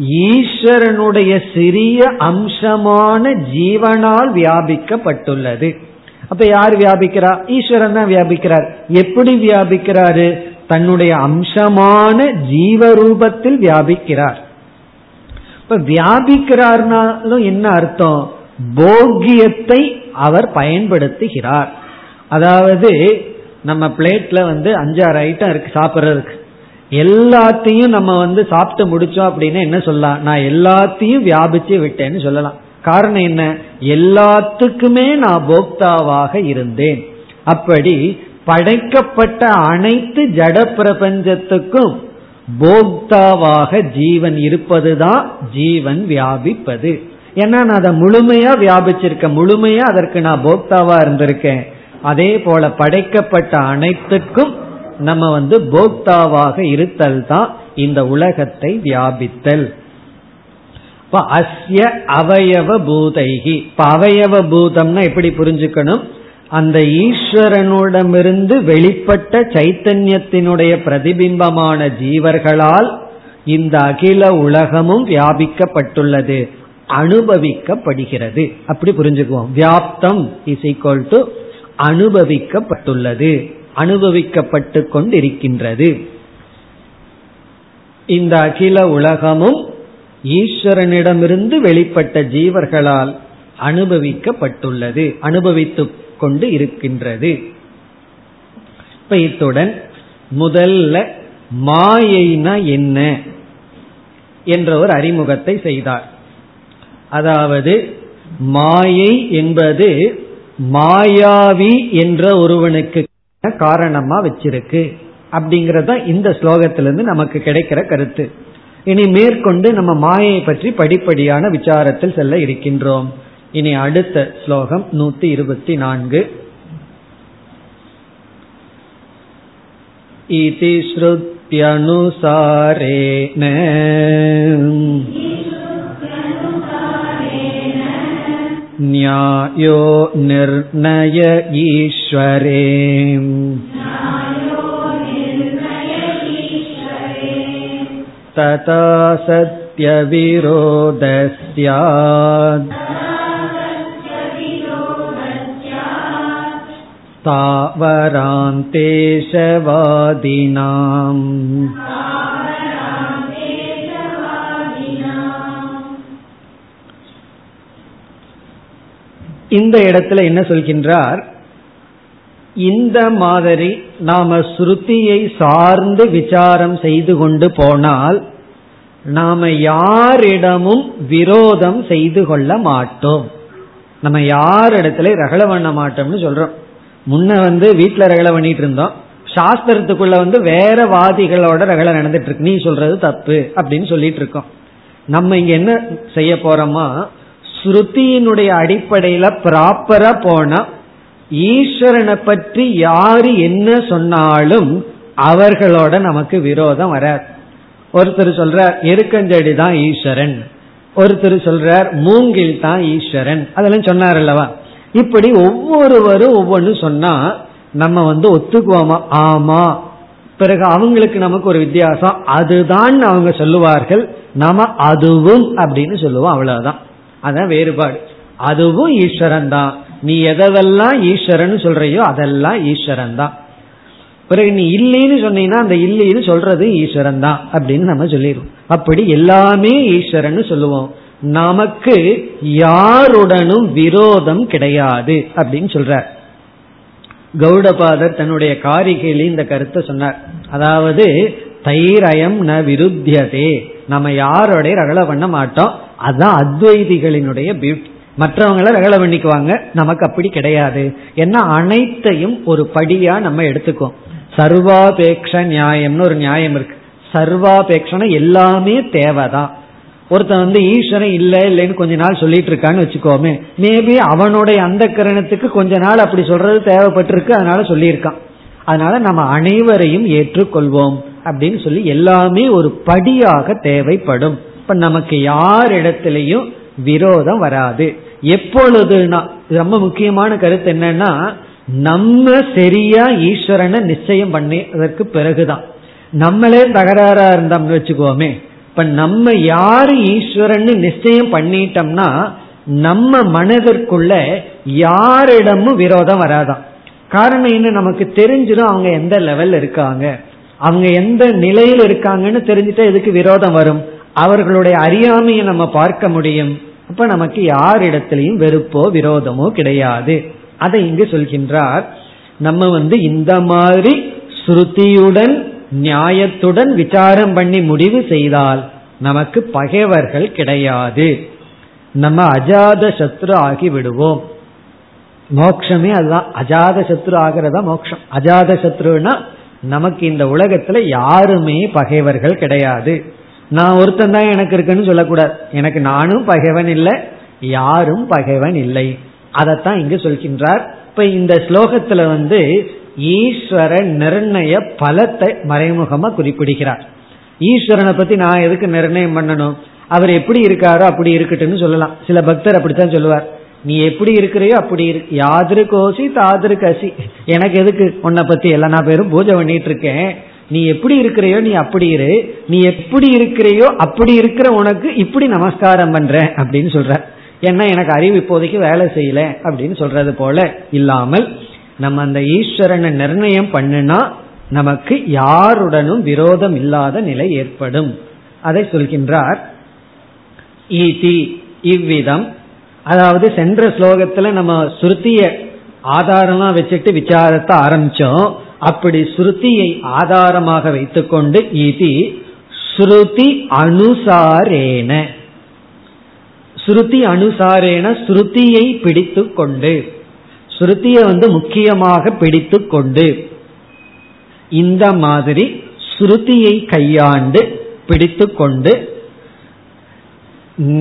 ஈஸ்வரனுடைய சிறிய அம்சமான ஜீவனால் வியாபிக்கப்பட்டுள்ளது. அப்ப யார் வியாபிக்கிறா? ஈஸ்வரன் தான் வியாபிக்கிறார். எப்படி வியாபிக்கிறாரு? தன்னுடைய அம்சமான ஜீவரூபத்தில் வியாபிக்கிறார். இப்ப வியாபிக்கிறார்னாலும் என்ன அர்த்தம்? போக்கியத்தை அவர் பயன்படுத்துகிறார். அதாவது நம்ம பிளேட்ல வந்து அஞ்சாறு ஐட்டம் இருக்கு சாப்பிட்றதுக்கு. எல்லாத்தையும் நம்ம வந்து சாப்பிட்டு முடிச்சோம் அப்படின்னா என்ன சொல்லலாம்? நான் எல்லாத்தையும் வியாபிச்சு விட்டேன்னு சொல்லலாம். காரணம் என்ன? எல்லாத்துக்குமே நான் போக்தாவாக இருந்தேன். அப்படி படைக்கப்பட்ட அனைத்து ஜட பிரபஞ்சத்துக்கும் போக்தாவாக ஜீவன் இருப்பதுதான் ஜீவன் வியாபிப்பது. ஏன்னா நான் அதை முழுமையா வியாபிச்சிருக்கேன் முழுமையா அதற்கு நான் போக்தாவா இருந்திருக்கேன். அதே போல படைக்கப்பட்ட அனைத்துக்கும் நம்ம வந்து போக்தாவாக இருத்தல் தான் இந்த உலகத்தை வியாபித்தல். அஸ்ய அவயவ பூதைகி இப்ப அவயவ பூதம்னா எப்படி புரிஞ்சுக்கணும்? அந்த ஈஸ்வரனுடமிருந்து வெளிப்பட்ட சைத்தன்யத்தினுடைய பிரதிபிம்பமான ஜீவர்களால் இந்த அகில உலகமும் வியாபிக்கப்பட்டுள்ளது. அனுபவிக்கப்படுகிறது. அப்படி புரிஞ்சுக்குவோம். வியாப்தம் இஸ் ஈக்வல் டு அனுபவிக்கப்பட்டுள்ளது. அனுபவிக்கப்பட்டு கொண்டிருக்கின்றது. இந்த அகில உலகமும் ஈஸ்வரனிடமிருந்து வெளிப்பட்ட ஜீவர்களால் அனுபவிக்கப்பட்டுள்ளது அனுபவித்துக் கொண்டு இருக்கின்றது. இப்ப இத்துடன் முதல்ல மாயைனா என்ன என்ற ஒரு அறிமுகத்தை செய்தார். அதாவது மாயை என்பது மாயாவி என்ற ஒருவனுக்கு காரணமா வச்சிருக்கு. அப்படிங்கறத இந்த ஸ்லோகத்திலிருந்து நமக்கு கிடைக்கிற கருத்து. இனி மேற்கொண்டு நம்ம மாயை பற்றி படிப்படியான விசாரத்தில் செல்ல இருக்கின்றோம் இனி அடுத்த ஸ்லோகம் நூத்தி இருபத்தி நான்கு इति श्रुत्यनुसारेण न्यायो निर्णय ईश्वरे तथा सत्यविरोधस्यात् तावरान्तेशवादिनाम् இந்த இடத்துல என்ன சொல்கின்றார் இந்த மாதிரி நாம ஸ்ருதியை சார்ந்து விசாரம் செய்து கொண்டு போனால் நாம யாரிடமும் விரோதம் செய்து கொள்ள மாட்டோம். நம்ம யார் இடத்துல ரகல பண்ண மாட்டோம்னு சொல்றோம். முன்ன வந்து வீட்டுல ரகல பண்ணிட்டு இருந்தோம். சாஸ்திரத்துக்குள்ள வந்து வேற வாதிகளோட ரகல நடந்துட்டு இருக்கு. நீ சொல்றது தப்பு அப்படின்னு சொல்லிட்டு இருக்கோம். நம்ம இங்க என்ன செய்ய போறோமா? ஸ்ருதியினுடைய அடிப்படையில ப்ராப்பரா போனா ஈஸ்வரனை பற்றி யாரு என்ன சொன்னாலும் அவர்களோட நமக்கு விரோதம் வராது. ஒருத்தர் சொல்றார் எருக்கஞ்செடி தான் ஈஸ்வரன். ஒருத்தர் சொல்றார் மூங்கில் தான் ஈஸ்வரன். அதெல்லாம் சொன்னார் அல்லவா? இப்படி ஒவ்வொருவரும் ஒவ்வொன்னு சொன்னா நம்ம வந்து ஒத்துக்குவோமா? ஆமா. பிறகு அவங்களுக்கு நமக்கு ஒரு வித்தியாசம். அதுதான் அவங்க சொல்லுவார்கள். நாம அதுவும் அப்படின்னு சொல்லுவோம் அவ்வளவுதான். அதான் வேறுபாடு. அதுவும் ஈஸ்வரன் தான். நீ எதெல்லாம் ஈஸ்வரன் சொல்றியோ அதெல்லாம் ஈஸ்வரன் தான் பிறகு நீ இல்லைன்னு சொன்னீங்கன்னா அந்த இல்லைன்னு சொல்றது ஈஸ்வரன் தான் அப்படின்னு நம்ம சொல்லிடுவோம். அப்படி எல்லாமே ஈஸ்வரன் சொல்லுவோம். நமக்கு யாருடனும் விரோதம் கிடையாது அப்படின்னு சொல்றார். கௌடபாதர் தன்னுடைய காரிகையில இந்த கருத்தை சொன்னார். அதாவது தைரயம் ந விருத்தியதே. நம்ம யாரோடைய ரகல பண்ண மாட்டோம். அதுதான் அத்வைதிகளினுடைய பியூட்டி மற்றவங்கள வேலை பண்ணிக்குவாங்க நமக்கு அப்படி கிடையாது. ஏன்னா அனைத்தையும் ஒரு படியா நம்ம எடுத்துக்கோம் சர்வாபேக்ஷ நியாயம்னு ஒரு நியாயம் இருக்கு. சர்வாபேக்ஷன எல்லாமே தேவைதான். ஒருத்தன் வந்து ஈஸ்வரன் இல்ல இல்லைன்னு கொஞ்ச நாள் சொல்லிட்டு இருக்கான்னு வச்சுக்கோமே. மேபி அவனுடைய அந்த கரணத்துக்கு கொஞ்ச நாள் அப்படி சொல்றது தேவைப்பட்டிருக்கு அதனால சொல்லியிருக்கான். அதனால நம்ம அனைவரையும் ஏற்றுக்கொள்வோம். அப்படின்னு சொல்லி எல்லாமே ஒரு படியாக தேவைப்படும். இப்ப நமக்கு யார் இடத்திலையும் விரோதம் வராது. எப்பொழுதுனா ரொம்ப முக்கியமான கருத்து என்னன்னா நம்ம சரியா ஈஸ்வரனை நிச்சயம் பண்ணதற்கு பிறகுதான். நம்மளே தகராறா இருந்தோம்னு வச்சுக்கோமே. இப்ப நம்ம யாரு ஈஸ்வரன்னு நிச்சயம் பண்ணிட்டோம்னா நம்ம மனதிற்குள்ள யாரிடமும் விரோதம் வராதான். காரணம் என்ன? நமக்கு தெரிஞ்சிடும் அவங்க எந்த லெவல்ல இருக்காங்க. அவங்க எந்த நிலையில் இருக்காங்கன்னு தெரிஞ்சுட்டா எதுக்கு விரோதம் வரும்? அவர்களுடைய அறியாமையை நம்ம பார்க்க முடியும். அப்ப நமக்கு யாரிடத்திலையும் வெறுப்போ விரோதமோ கிடையாது. அதை இங்கு சொல்கின்றார். நம்ம வந்து இந்த மாதிரி ஸ்ருதியுடன் நியாயத்துடன் விசாரம் பண்ணி முடிவு செய்தால் நமக்கு பகைவர்கள் கிடையாது. நம்ம அஜாத சத்ரு ஆகி விடுவோம். மோக்ஷமே அதுதான். அஜாத சத்ரு ஆகிறதா மோக்ஷம்? அஜாத சத்ருனா நமக்கு இந்த உலகத்துல யாருமே பகைவர்கள் கிடையாது. நான் ஒருத்தன் தான் எனக்கு இருக்குன்னு சொல்லக்கூடாது. எனக்கு நானும் பகைவன் இல்லை யாரும் பகைவன் இல்லை. அதைத்தான் இங்கு சொல்கின்றார். இப்ப இந்த ஸ்லோகத்துல வந்து ஈஸ்வர நிர்ணய பலத்தை மறைமுகமா குறிப்பிடுகிறார். ஈஸ்வரனை பத்தி நான் எதுக்கு நிர்ணயம் பண்ணணும்? அவர் எப்படி இருக்காரோ அப்படி இருக்கட்டும்னு சொல்லலாம். சில பக்தர் அப்படித்தான் சொல்லுவார். நீ எப்படி இருக்கிறையோ அப்படி இரு. யாதிரு கோசி தாதிரு கசி எனக்கு எதுக்கு உன்னை பத்தி எல்லா நான் பேரும் பூஜை பண்ணிட்டு இருக்கேன். நீ எப்படி இருக்கிறையோ நீ அப்படி இரு. நீ எப்படி இருக்கிறையோ அப்படி இருக்கிற உனக்கு இப்படி நமஸ்காரம் பண்ற அப்படின்னு சொல்ற. ஏன்னா எனக்கு அறிவு இப்போதைக்கு வேலை செய்யல அப்படின்னு சொல்றது போல இல்லாமல் நம்ம அந்த ஈஸ்வரனை நிர்ணயம் பண்ணுனா நமக்கு யாருடனும் விரோதம் இல்லாத நிலை ஏற்படும். அதை சொல்கின்றார். ஈதி இவ்விதம். அதாவது சென்ற ஸ்லோகத்துல நம்ம சுருத்திய ஆதாரமா வச்சுட்டு விசாரத்தை ஆரம்பிச்சோம். அப்படி ஸ்ருதியை ஆதாரமாக வைத்துக்கொண்டு இது ஸ்ருதி அனுசாரேன. ஸ்ருதி அனுசாரேன ஸ்ருதியை பிடித்து கொண்டு ஸ்ருதியை வந்து முக்கியமாக பிடித்து கொண்டு இந்த மாதிரி ஸ்ருதியை கையாண்டு பிடித்து கொண்டு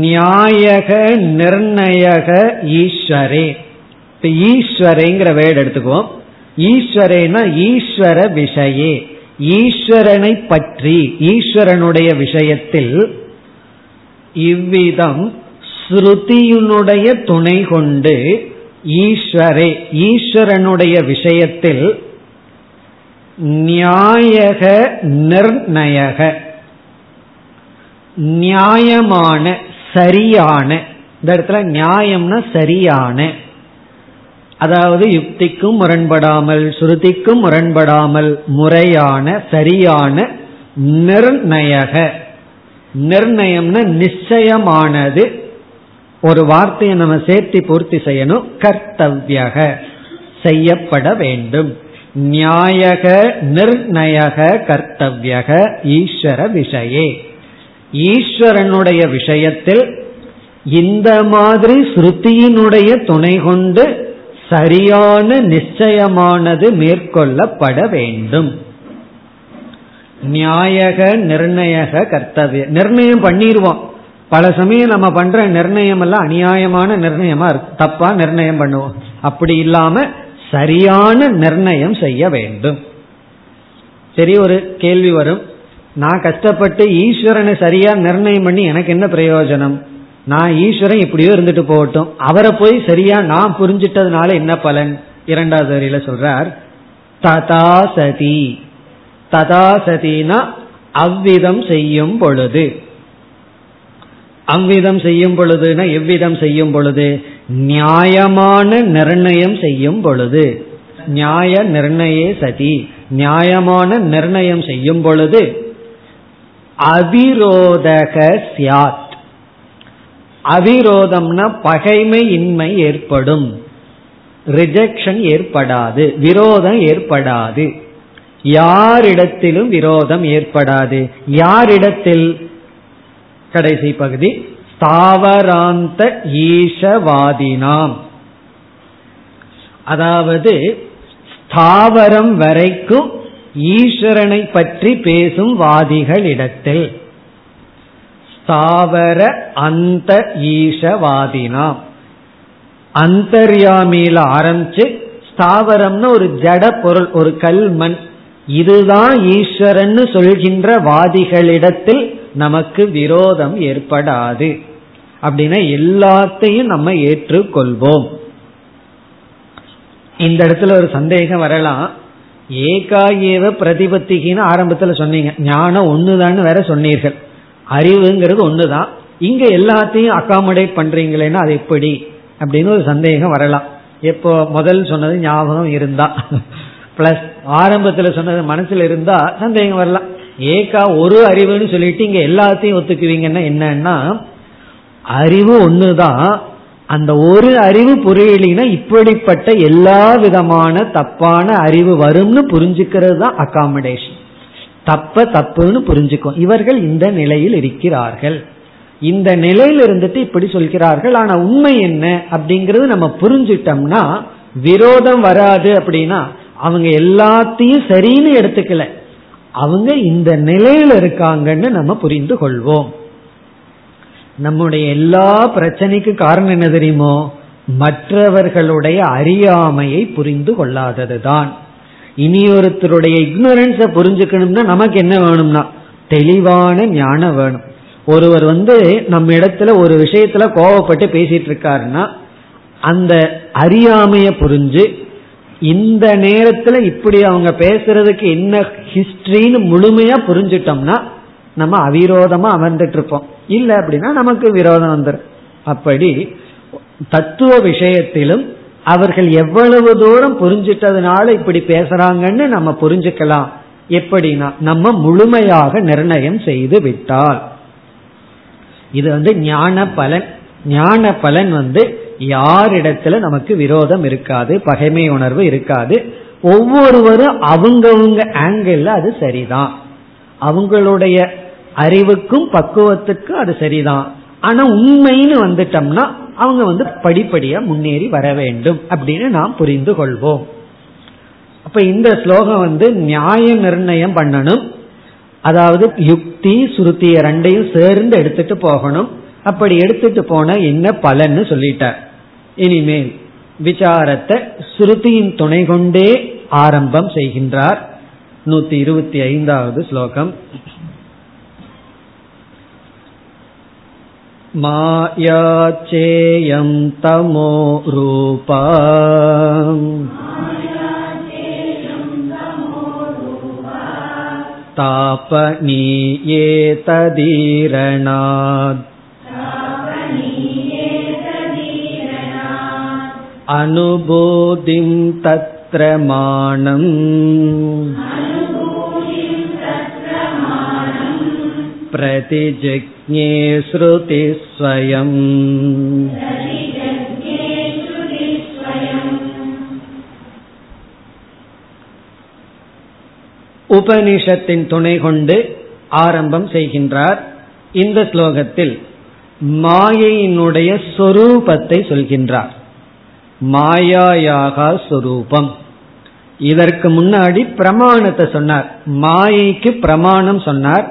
நியாயக நிர்ணயக ஈஸ்வரே. இப்ப ஈஸ்வரேங்கிற வேர்டு எடுத்துக்குவோம். ஈஸ்வரேனா ஈஸ்வர விஷயே. ஈஸ்வரனை பற்றி ஈஸ்வரனுடைய விஷயத்தில் இவ்விதம் ஸ்ருதியினுடைய துணை கொண்டு ஈஸ்வரே ஈஸ்வரனுடைய விஷயத்தில் நியாயக நிர்ணயக. நியாயமான சரியான இந்த இடத்துல நியாயம்னா சரியான. அதாவது யுக்திக்கும் முரண்படாமல் ஸ்ருதிக்கும் முரண்படாமல் முறையான சரியான நிர்ணயக. நிர்ணயம்னா நிச்சயமானது. ஒரு வார்த்தையை நம்ம சேர்த்து பூர்த்தி செய்யணும். கர்த்தவியக. செய்யப்பட வேண்டும். நியாயக நிர்ணயக கர்த்தவியக ஈஸ்வர விஷயே. ஈஸ்வரனுடைய விஷயத்தில் இந்த மாதிரி ஸ்ருதியினுடைய துணை கொண்டு சரியான நிச்சயமானது மேற்கொள்ளப்பட வேண்டும். நியாயக நிர்ணயக கர்த்தவிய நிர்ணயம் பண்ணிடுவோம் பல சமயம் நம்ம பண்ற நிர்ணயம் எல்லாம் அநியாயமான நிர்ணயமா இருக்கு தப்பா நிர்ணயம் பண்ணுவோம். அப்படி இல்லாம சரியான நிர்ணயம் செய்ய வேண்டும். சரி ஒரு கேள்வி வரும். நான் கஷ்டப்பட்டு ஈஸ்வரனை சரியா நிர்ணயம் பண்ணி எனக்கு என்ன பிரயோஜனம்? நான் ஈஸ்வரன் இப்படியோ இருந்துட்டு போகட்டும். அவரை போய் சரியா நான் புரிஞ்சிட்டதுனால என்ன பலன்? இரண்டாவது வரியில சொல்றார் ததா சதி. ததா சதினா அவ்விதம் செய்யும் பொழுது. அவ்விதம் செய்யும் பொழுதுனா எவ்விதம் செய்யும் பொழுது? நியாயமான நிர்ணயம் செய்யும் பொழுது. நியாய நிர்ணயே சதி. நியாயமான நிர்ணயம் செய்யும் பொழுது. அவிரோதக சியாத் அவிரோதம்னா பகைமை இன்மை ஏற்படும். ரிஜெக்ஷன் ஏற்படாது. விரோதம் ஏற்படாது. யாரிடத்திலும் விரோதம் ஏற்படாது. யாரிடத்தில்? கடைசி பகுதி. ஸ்தாவராந்த ஈஷவாதினாம். அதாவது ஸ்தாவரம் வரைக்கும் ஈஸ்வரனை பற்றி பேசும் வாதிகளிடத்தில். ஸ்தாவர அந்த ஈசவாதினாம் அந்தர்யாமியில ஆரம்பிச்சு ஸ்தாவரம்னு ஒரு ஜட பொருள் ஒரு கல்மண். இதுதான் ஈஸ்வரன் சொல்கின்ற வாதிகளிடத்தில் நமக்கு விரோதம் ஏற்படாது. அப்படின்னா எல்லாத்தையும் நம்ம ஏற்றுக்கொள்வோம். இந்த இடத்துல ஒரு சந்தேகம் வரலாம். ஏகாயேவ பிரதிபத்திகின்னு ஆரம்பத்துல சொன்னீங்க. ஞானம் ஒண்ணுதான்னு வேற சொன்னீர்கள். அறிவுங்கிறது ஒண்ணுதான். இங்க எல்லாத்தையும் அகாமடேட் பண்றீங்களேன்னா அது எப்படி? அப்படின்னு ஒரு சந்தேகம் வரலாம். எப்போ முதல் சொன்னது ஞாபகம் இருந்தா. பிளஸ் ஆரம்பத்துல சொன்னது மனசுல இருந்தா சந்தேகம் வரலாம். ஏக்கா ஒரு அறிவுன்னு சொல்லிட்டு இங்க எல்லாத்தையும் ஒத்துக்குவீங்கன்னா என்னன்னா அறிவு ஒண்ணுதான். அந்த ஒரு அறிவு புரியலினா இப்படிப்பட்ட எல்லா விதமான தப்பான அறிவு வரும்னு புரிஞ்சுக்கிறது தான் அகாமடேஷன் தப்ப தப்புன்னு புரிஞ்சுக்கும் இவர்கள் இந்த நிலையில் இருக்கிறார்கள். இந்த நிலையில் இருந்துட்டு இப்படி சொல்கிறார்கள். ஆனா உண்மை என்ன அப்படிங்கறது நம்ம புரிஞ்சிட்டோம்னா விரோதம் வராது அப்படின்னா அவங்க எல்லாத்தையும் சரின்னு எடுத்துக்கல. அவங்க இந்த நிலையில இருக்காங்கன்னு நம்ம புரிந்து கொள்வோம். நம்முடைய எல்லா பிரச்சனைக்கு காரணம் என்ன தெரியுமோ? மற்றவர்களுடைய அறியாமையை புரிந்து கொள்ளாததுதான். இனி ஒருத்தருடைய இக்னோரன்ஸ புரிஞ்சுக்கணும்னா நமக்கு என்ன வேணும்னா தெளிவான ஞானம் வேணும். ஒருவர் வந்து நம்ம இடத்துல ஒரு விஷயத்துல கோவப்பட்டு பேசிட்டு இருக்காருன்னா அந்த அறியாமைய புரிஞ்சு இந்த நேரத்துல இப்படி அவங்க பேசுறதுக்கு என்ன ஹிஸ்டரின்னு முழுமையா புரிஞ்சிட்டோம்னா நம்ம அவிரோதமா அமர்ந்துட்டு இருப்போம். இல்ல அப்படின்னா நமக்கு விரோதம் வந்துடும் அப்படி தத்துவ விஷயத்திலும் அவர்கள் எவ்வளவு தூரம் புரிஞ்சிட்டதுனால இப்படி பேசுறாங்கன்னு நம்ம புரிஞ்சுக்கலாம். எப்படின்னா நம்ம முழுமையாக நிர்ணயம் செய்து விட்டால். இது வந்து ஞான பலன். ஞான பலன் வந்து யாரிடத்துல நமக்கு விரோதம் இருக்காது பகைமை உணர்வு இருக்காது. ஒவ்வொருவரும் அவங்கவுங்க ஆங்கிள் அது சரிதான். அவங்களுடைய அறிவுக்கும் பக்குவத்துக்கும் அது சரிதான். ஆனா உண்மைன்னு வந்துட்டோம்னா அவங்க வந்து படிப்படியா முன்னேறி வர வேண்டும் அப்படின்னு நாம் புரிந்து கொள்வோம். அப்ப இந்த ஸ்லோகம் வந்து நியாய நிர்ணயம் பண்ணணும். அதாவது யுக்தி சுருத்தி ரெண்டையும் சேர்ந்து எடுத்துட்டு போகணும். அப்படி எடுத்துட்டு போன என்ன பலன்னு சொல்லிட்டார். இனிமேல் விசாரத்தை சுருத்தியின் துணை கொண்டே ஆரம்பம் செய்கின்றார். நூத்தி இருபத்தி ஐந்தாவது ஸ்லோகம். माया चेयं तमो रूपा तापनीयेतदीरणात् अनुभूतिं तत्र मानम् प्रतिजिज्ञे श्रुतिस्वयम् உபனிஷத்தின் துணை கொண்டு ஆரம்பம் செய்கின்றார் இந்த ஸ்லோகத்தில் மாயையினுடைய சொரூபத்தை சொல்கின்றார் மாயாயாக சொரூபம் இதற்கு முன்னாடி பிரமாணத்தை சொன்னார் மாயைக்கு பிரமாணம் சொன்னார்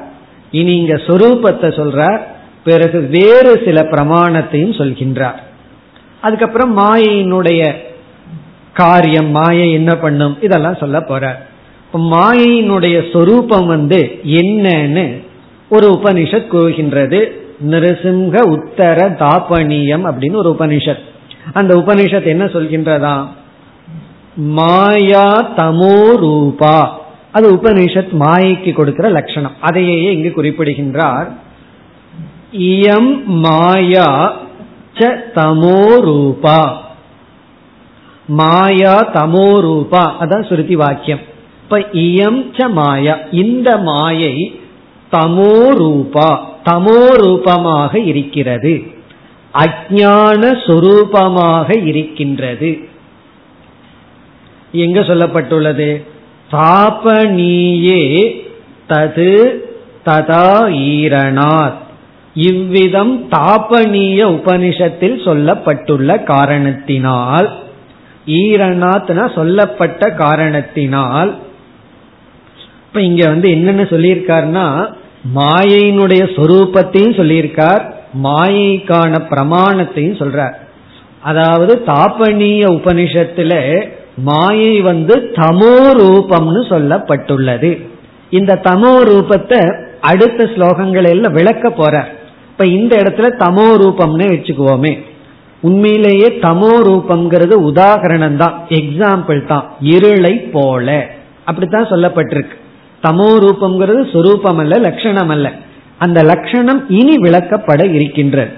இனி இங்க சொரூபத்தை சொல்றார் பிறகு வேறு சில பிரமாணத்தையும் சொல்கின்றார். அதுக்கப்புறம் மாயையினுடைய காரியம் மாயை என்ன பண்ணும் இதெல்லாம் சொல்ல போறார். மாயையினுடைய சொரூபம் வந்து என்னன்னு ஒரு உபனிஷத் கூறுகின்றது. நிருசிங்க உத்தர தாபனியம் அப்படின்னு ஒரு உபனிஷத். அந்த உபனிஷத் என்ன சொல்கின்றதா மாயா தமோ ரூபா. அது உபனிஷத் மாயைக்கு கொடுக்கிற லட்சணம். அதையே இங்கு குறிப்பிடுகின்றார். இயம் மாயா ச தமோ ரூபா. மாயா தமோ ரூபா. அதான் சுருதி வாக்கியம். இப்ப இயம் ச மாயா. இந்த மாயை தமோ ரூபா. தமோ ரூபமாக இருக்கிறது. அஜான சொரூபமாக இருக்கின்றது. எங்க சொல்லப்பட்டுள்ளது? தாபனீயே தது ததா ஈரணாத். இவ்விதம் தாபனீய உபனிஷத்தில் சொல்லப்பட்டுள்ள காரணத்தினால் ஈரணாத்னா சொல்லப்பட்ட காரணத்தினால் இப்ப இங்க வந்து என்னென்ன சொல்லியிருக்காருன்னா மாயையினுடைய சொரூபத்தையும் சொல்லியிருக்கார் மாயைக்கான பிரமாணத்தையும் சொல்றார். அதாவது தாபனீய உபனிஷத்துல மாயை வந்து தமோ ரூபம்னு சொல்லப்பட்டுள்ளது. இந்த தமோ ரூபத்தை அடுத்த ஸ்லோகங்களில் விளக்க போற. இப்ப இந்த இடத்துல தமோ ரூபம்னு வச்சுக்குவோமே. உண்மையிலேயே தமோ ரூபம்ங்கிறது உதாகரணம் தான் எக்ஸாம்பிள் தான் இருளை போல. அப்படித்தான் சொல்லப்பட்டிருக்கு. தமோ ரூபம்ங்கிறது சுரூபம் அல்ல லட்சணம் அல்ல அந்த லட்சணம் இனி விளக்கப்பட இருக்கின்றது.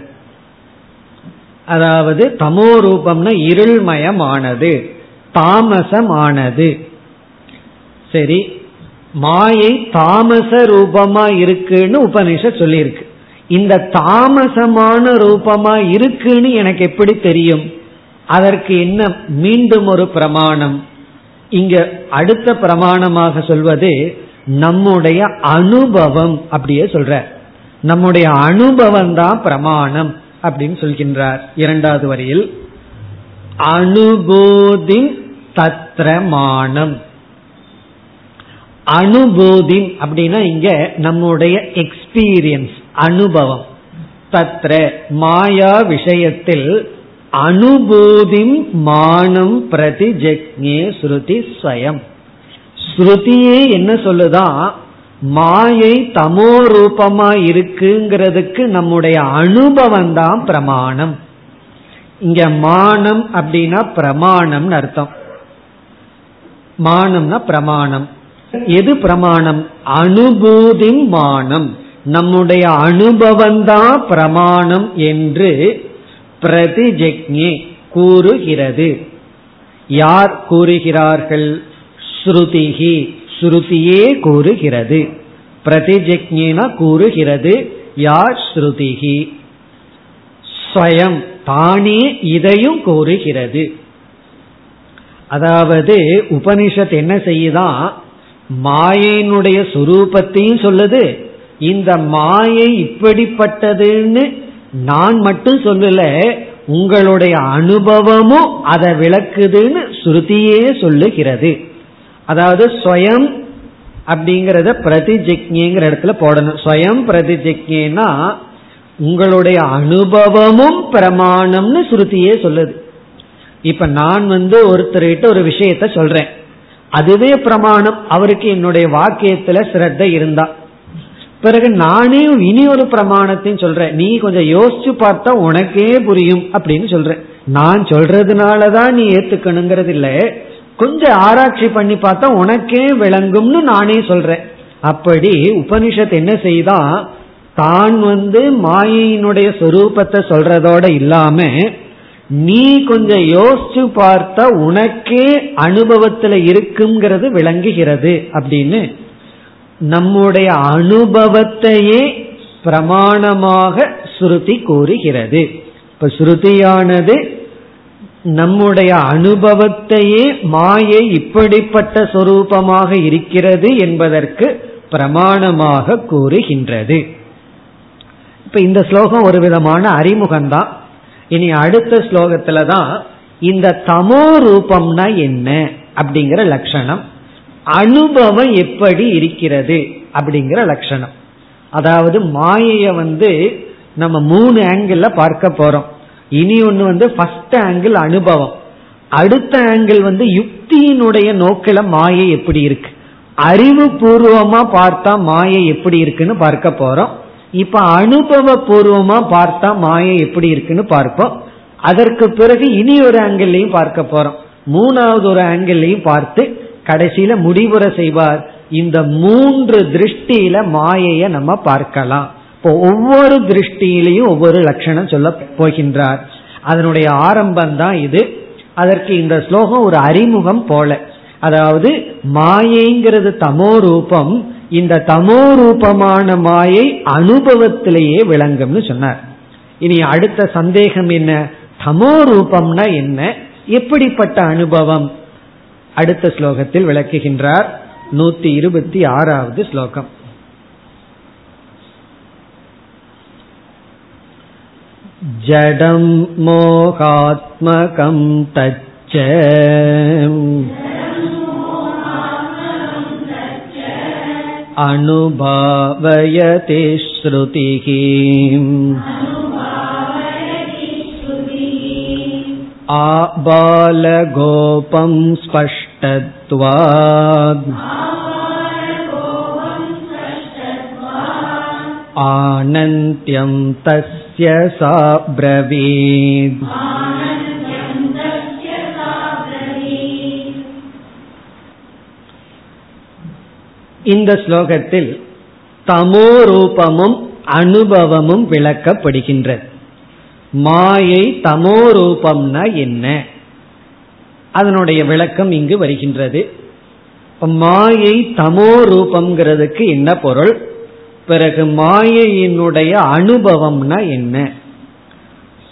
அதாவது தமோ ரூபம்னா இருள்மயமானது. தாமசமானது. சரி மாயை தாமச ரூபமா இருக்குன்னு உபனிஷ சொல்லியிருக்கு. இந்த தாமசமான ரூபமா இருக்குன்னு எனக்கு எப்படி தெரியும்? அதற்கு என்ன மீண்டும் ஒரு பிரமாணம்? இங்க அடுத்த பிரமாணமாக சொல்வது நம்முடைய அனுபவம் அப்படியே சொல்ற. நம்முடைய அனுபவம் தான் பிரமாணம் அப்படின்னு சொல்கின்றார் இரண்டாவது வரியில். தத்ர தத்ரமானம் அனுபூதி அப்படின்னா இங்க நம்முடைய எக்ஸ்பீரியன்ஸ் அனுபவம். தத்ர மாயா விஷயத்தில் அனுபூதி மானம் பிரதி ஜக்ஞே ஸ்ருதி ஸ்வயம். ஸ்ருதியே என்ன சொல்லுதான் மாயை தமோ ரூபமா இருக்குங்கிறதுக்கு நம்முடைய அனுபவம் தான் பிரமாணம். இங்க மானம் அப்படின்னா பிரமாணம்னு அர்த்தம். மானம்னா பிரமாணம். எது பிரமாணம்? அனுபூதி மானம். நம்முடைய அனுபவம்தான் பிரமாணம் என்று பிரதிஜக்ஞே கூறுகிறது. யார் கூறுகிறார்கள்? ஸ்ருதிகி ஸ்ருதியே கூறுகிறது. பிரதிஜக்ஞேனா கூறுகிறது. யார்? ஸ்ருதிகி ஸ்வயம். தானே இதையும் கூறுகிறது. அதாவது உபனிஷத் என்ன செய்யுதான் மாயையினுடைய சுரூபத்தையும் சொல்லுது. இந்த மாயை இப்படிப்பட்டதுன்னு நான் மட்டும் சொல்லல உங்களுடைய அனுபவமும் அதை விளக்குதுன்னு ஸ்ருதியே சொல்லுகிறது. அதாவது ஸ்வயம் அப்படிங்கறத பிரதிஜிக்ஞங்கிற இடத்துல போடணும். ஸ்வயம் பிரதிஜிக்னா உங்களுடைய அனுபவமும் பிரமாணம்னு ஸ்ருதியே சொல்லுது. இப்ப நான் வந்து ஒருத்தர்கிட்ட ஒரு விஷயத்த சொல்றேன். அதுவே பிரமாணம். அவருக்கு என்னுடைய வாக்கியத்துல சிரத்த இருந்தா. பிறகு நானே இனி ஒரு பிரமாணத்தையும் சொல்றேன். நீ கொஞ்சம் யோசிச்சு பார்த்தா உனக்கே புரியும் அப்படின்னு சொல்றேன். நான் சொல்றதுனாலதான் நீ ஏத்துக்கணுங்கிறது இல்ல. கொஞ்சம் ஆராய்ச்சி பண்ணி பார்த்தா உனக்கே விளங்கும்னு நானே சொல்றேன். அப்படி உபனிஷத் என்ன செய்தா? தான் வந்து மாயினுடைய சொரூபத்தை சொல்றதோட இல்லாம நீ கொஞ்சம் யோசிச்சு பார்த்தா உனக்கே அனுபவத்துல இருக்குங்கிறது விளங்குகிறது அப்படின்னு. நம்முடைய அனுபவத்தையே பிரமாணமாக ஸ்ருதி கூறுகிறது. இப்ப ஸ்ருதியானது நம்முடைய அனுபவத்தையே மாயை இப்படிப்பட்ட சொரூபமாக இருக்கிறது என்பதற்கு பிரமாணமாக கூறுகின்றது. இப்ப இந்த ஸ்லோகம் ஒரு விதமான அறிமுகம்தான். இனி அடுத்த ஸ்லோகத்துல தான் இந்த தமோ ரூபம்னா என்ன அப்படிங்கிற லட்சணம். அனுபவம் எப்படி இருக்கிறது அப்படிங்கிற லட்சணம். அதாவது மாயைய வந்து நம்ம மூணு ஆங்கிள் பார்க்க போறோம். இனி ஒன்று வந்து ஃபர்ஸ்ட் ஆங்கிள் அனுபவம். அடுத்த ஆங்கிள் வந்து யுக்தியினுடைய நோக்கில மாயை எப்படி இருக்கு? அறிவு பூர்வமா பார்த்தா மாயை எப்படி இருக்குன்னு பார்க்க போறோம். இப்ப அனுபவ பூர்வமா பார்த்தா மாயை எப்படி இருக்குன்னு பார்ப்போம். அதற்கு பிறகு இனி ஒரு ஆங்கிள்லையும் பார்க்க போறோம். மூணாவது ஒரு ஆங்கிள்லையும் பார்த்து கடைசியில முடிவுரை செய்வார். இந்த மூன்று திருஷ்டியில மாயைய நம்ம பார்க்கலாம். இப்போ ஒவ்வொரு திருஷ்டியிலையும் ஒவ்வொரு லட்சணம் சொல்ல போகின்றார். அதனுடைய ஆரம்பம் தான் இது. அதற்கு இந்த ஸ்லோகம் ஒரு அறிமுகம் போல. அதாவது மாயைங்கிறது தமோ ரூபம் இந்த தமோ ரூபமான மாயை அனுபவத்திலேயே விளங்கும்னு சொன்னார். இனி அடுத்த சந்தேகம் என்ன? தமோ ரூபம்னா என்ன? எப்படிப்பட்ட அனுபவம்? அடுத்த ஸ்லோகத்தில் விளக்குகின்றார். நூத்தி இருபத்தி ஆறாவது ஸ்லோகம். ஜடம் மோகாத்மகம் தச்ச. अनुभावयति श्रुतिः आबालगोपं स्पष्टत्वात् आनन्त्यं तस्य सा ब्रवीत् இந்த ஸ்லோகத்தில் தமோ ரூபமும் அனுபவமும் விளக்கப்படுகின்றது. மாயை தமோ ரூபம்னா என்ன? அதனுடைய விளக்கம் இங்கு வருகின்றது. மாயை தமோ ரூபம்ங்கிறதுக்கு என்ன பொருள்? பிறகு மாயையினுடைய அனுபவம்னா என்ன?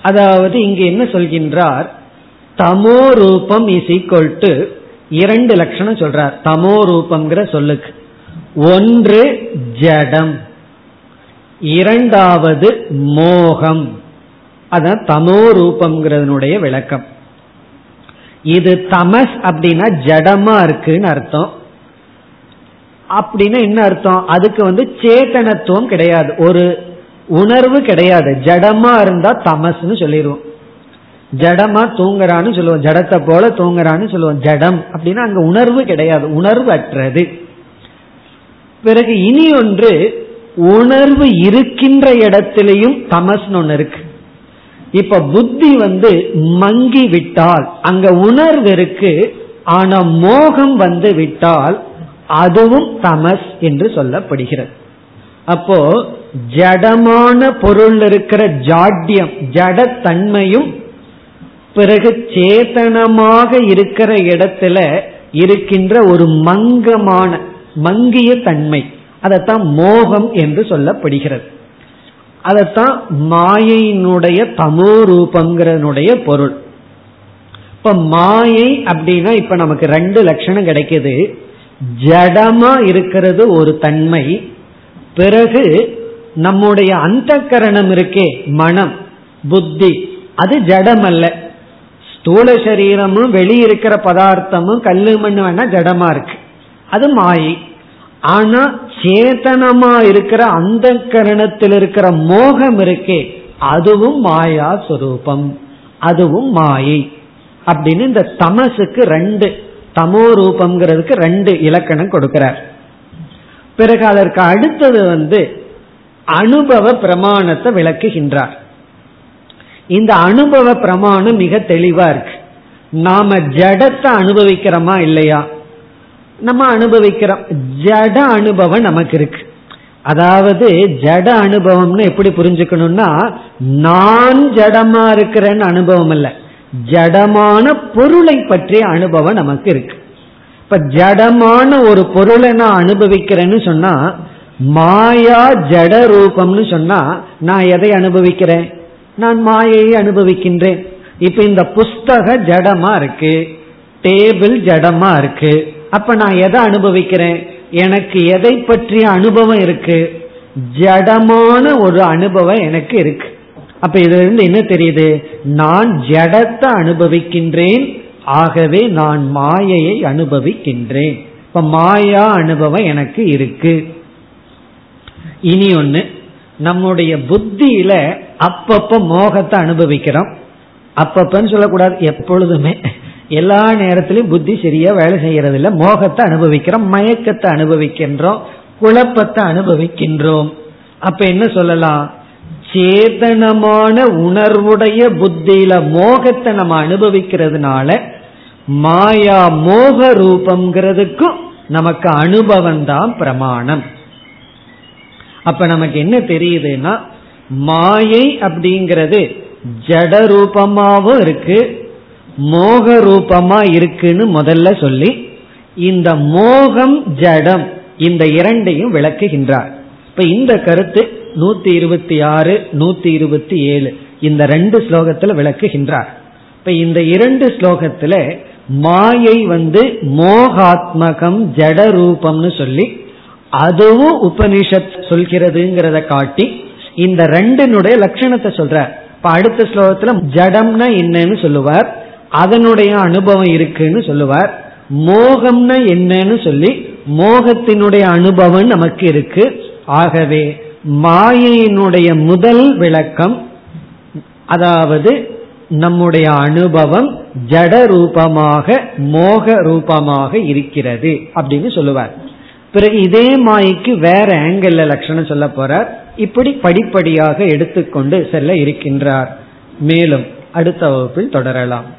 அதாவது இங்கு என்ன சொல்கின்றார்? தமோ ரூபம் இஸ் ஈக்வல் டு இரண்டு லட்சணம் சொல்றார். தமோ ரூபம்ங்கிற சொல்லுக்கு. ஒன்று ஜடம் இரண்டாவது மோகம். அதான் தமோ ரூபம்ங்கிறதனுடைய விளக்கம். இது தமஸ் அப்படின்னா ஜடமா இருக்குன்னு அர்த்தம். அப்படின்னா என்ன அர்த்தம்? அதுக்கு வந்து சேத்தனத்துவம் கிடையாது. ஒரு உணர்வு கிடையாது. ஜடமா இருந்தா தமஸ்னு சொல்லிடுவோம் ஜடமா தூங்குறான்னு சொல்லுவோம். ஜடத்தை போல தூங்குறான்னு சொல்லுவோம். ஜடம் அப்படின்னா அங்க உணர்வு கிடையாது. உணர்வு அற்றது பிறகு இனி ஒன்று உணர்வு இருக்கின்ற இடத்திலையும் தமஸ்னு ஒன்று இருக்கு. இப்ப புத்தி வந்து மங்கி விட்டால் அங்க உணர்வு இருக்கு ஆனா மோகம் வந்து விட்டால் அதுவும் தமஸ் என்று சொல்லப்படுகிறது. அப்போ ஜடமான பொருள் இருக்கிற ஜாட்யம் ஜடத்தன்மையும் பிறகு சேதனமாக இருக்கிற இடத்துல இருக்கின்ற ஒரு மங்கமான மங்கிய தன்மை. அதைத்தான் மோகம் என்று சொல்லப்படுகிறது. அதைத்தான் மாயையினுடைய தமோ ரூபங்கிறனுடைய பொருள். இப்ப மாயை அப்படின்னா இப்ப நமக்கு ரெண்டு லட்சணம் கிடைக்குது. ஜடமா இருக்கிறது ஒரு தன்மை. பிறகு நம்முடைய அந்த கரணம் இருக்கே மனம் புத்தி. அது ஜடம் அல்ல ஸ்தூல சரீரமும் வெளியிருக்கிற பதார்த்தமும் கல்லு மண்ணு வேணா ஜடமா இருக்கு. அது மாயை ஆனா சேதனமா இருக்கிற அந்த கரணத்தில் இருக்கிற மோகம் இருக்கே அதுவும் மாயா சுரூபம் அதுவும் மாயை. அப்படின்னு இந்த தமசுக்கு ரெண்டு தமோ ரூபம்ங்கிறதுக்கு ரெண்டு இலக்கணம் கொடுக்கிறார். பிறகு அதற்கு அடுத்தது வந்து அனுபவ பிரமாணத்தை விளக்குகின்றார். இந்த அனுபவ பிரமாணம் மிக தெளிவா இருக்கு. நாம ஜடத்தை அனுபவிக்கிறோமா இல்லையா? நம்ம அனுபவிக்கிறோம். ஜட அனுபவம் நமக்கு இருக்கு அதாவது ஜட அனுபவம்னு எப்படி புரிஞ்சுக்கணும்னா நான் ஜடமா இருக்கிறேன்னு அனுபவம் இல்லை. ஜடமான பொருளை பற்றிய அனுபவம் நமக்கு இருக்கு இப்ப ஜடமான ஒரு பொருளை நான் அனுபவிக்கிறேன்னு சொன்னா மாயா ஜட ரூபம்னு சொன்னா நான் எதை அனுபவிக்கிறேன்? நான் மாயையை அனுபவிக்கின்றேன். இப்ப இந்த புஸ்தக ஜடமா இருக்கு. டேபிள் ஜடமா இருக்கு. அப்ப நான் எதை அனுபவிக்கிறேன்? எனக்கு எதை பற்றிய அனுபவம் இருக்கு? ஜடமான ஒரு அனுபவம் எனக்கு இருக்கு. அப்ப இதுல இருந்து என்ன தெரியுது? நான் ஜடத்தை அனுபவிக்கின்றேன் ஆகவே நான் மாயையை அனுபவிக்கின்றேன். இப்ப மாயா அனுபவம் எனக்கு இருக்கு. இனி ஒண்ணு நம்முடைய புத்தியில அப்பப்ப மோகத்தை அனுபவிக்கிறோம். அப்பப்பன்னு சொல்லக்கூடாது எப்பொழுதுமே. எல்லா நேரத்திலும் புத்தி சரியா வேலை செய்யறது இல்லை மோகத்தை அனுபவிக்கிறோம் மயக்கத்தை அனுபவிக்கின்றோம் குழப்பத்தை அனுபவிக்கின்றோம். அப்ப என்ன சொல்லலாம்? சேதனமான உணர்வுடைய புத்தியில மோகத்தை நம்ம அனுபவிக்கிறதுனால மாயா மோக ரூபம்ங்கிறதுக்கும் நமக்கு அனுபவம் தான் பிரமாணம். அப்ப நமக்கு என்ன தெரியுதுன்னா மாயை அப்படிங்கிறது ஜட ரூபமாகவும் இருக்கு மோக ரூபமா இருக்குன்னு முதல்ல சொல்லி இந்த மோகம் ஜடம் இந்த இரண்டையும் விளக்குகின்றார். இப்ப இந்த கருத்து நூத்தி இருபத்தி ஆறு நூத்தி இருபத்தி ஏழு இந்த ரெண்டு ஸ்லோகத்துல விளக்குகின்றார். இப்ப இந்த இரண்டு ஸ்லோகத்துல மாயை வந்து மோகாத்மகம் ஜட ரூபம்னு சொல்லி அதுவும் உபனிஷத் சொல்கிறதுங்கிறத காட்டி இந்த ரெண்டினுடைய லட்சணத்தை சொல்றார். இப்ப அடுத்த ஸ்லோகத்துல ஜடம்னா என்னன்னு சொல்லுவார். அதனுடைய அனுபவம் இருக்குன்னு சொல்லுவார். மோகம்னா என்னன்னு சொல்லி மோகத்தினுடைய அனுபவம் நமக்கு இருக்கு. ஆகவே மாயையினுடைய முதல் விளக்கம் அதாவது நம்முடைய அனுபவம் ஜட ரூபமாக மோக ரூபமாக இருக்கிறது அப்படின்னு சொல்லுவார். பிறகு இதே மாய்க்கு வேற ஆங்கிள் லட்சணம் சொல்ல போறார். இப்படி படிப்படியாக எடுத்துக்கொண்டு செல்ல இருக்கின்றார். மேலும் அடுத்த வகுப்பில் தொடரலாம்.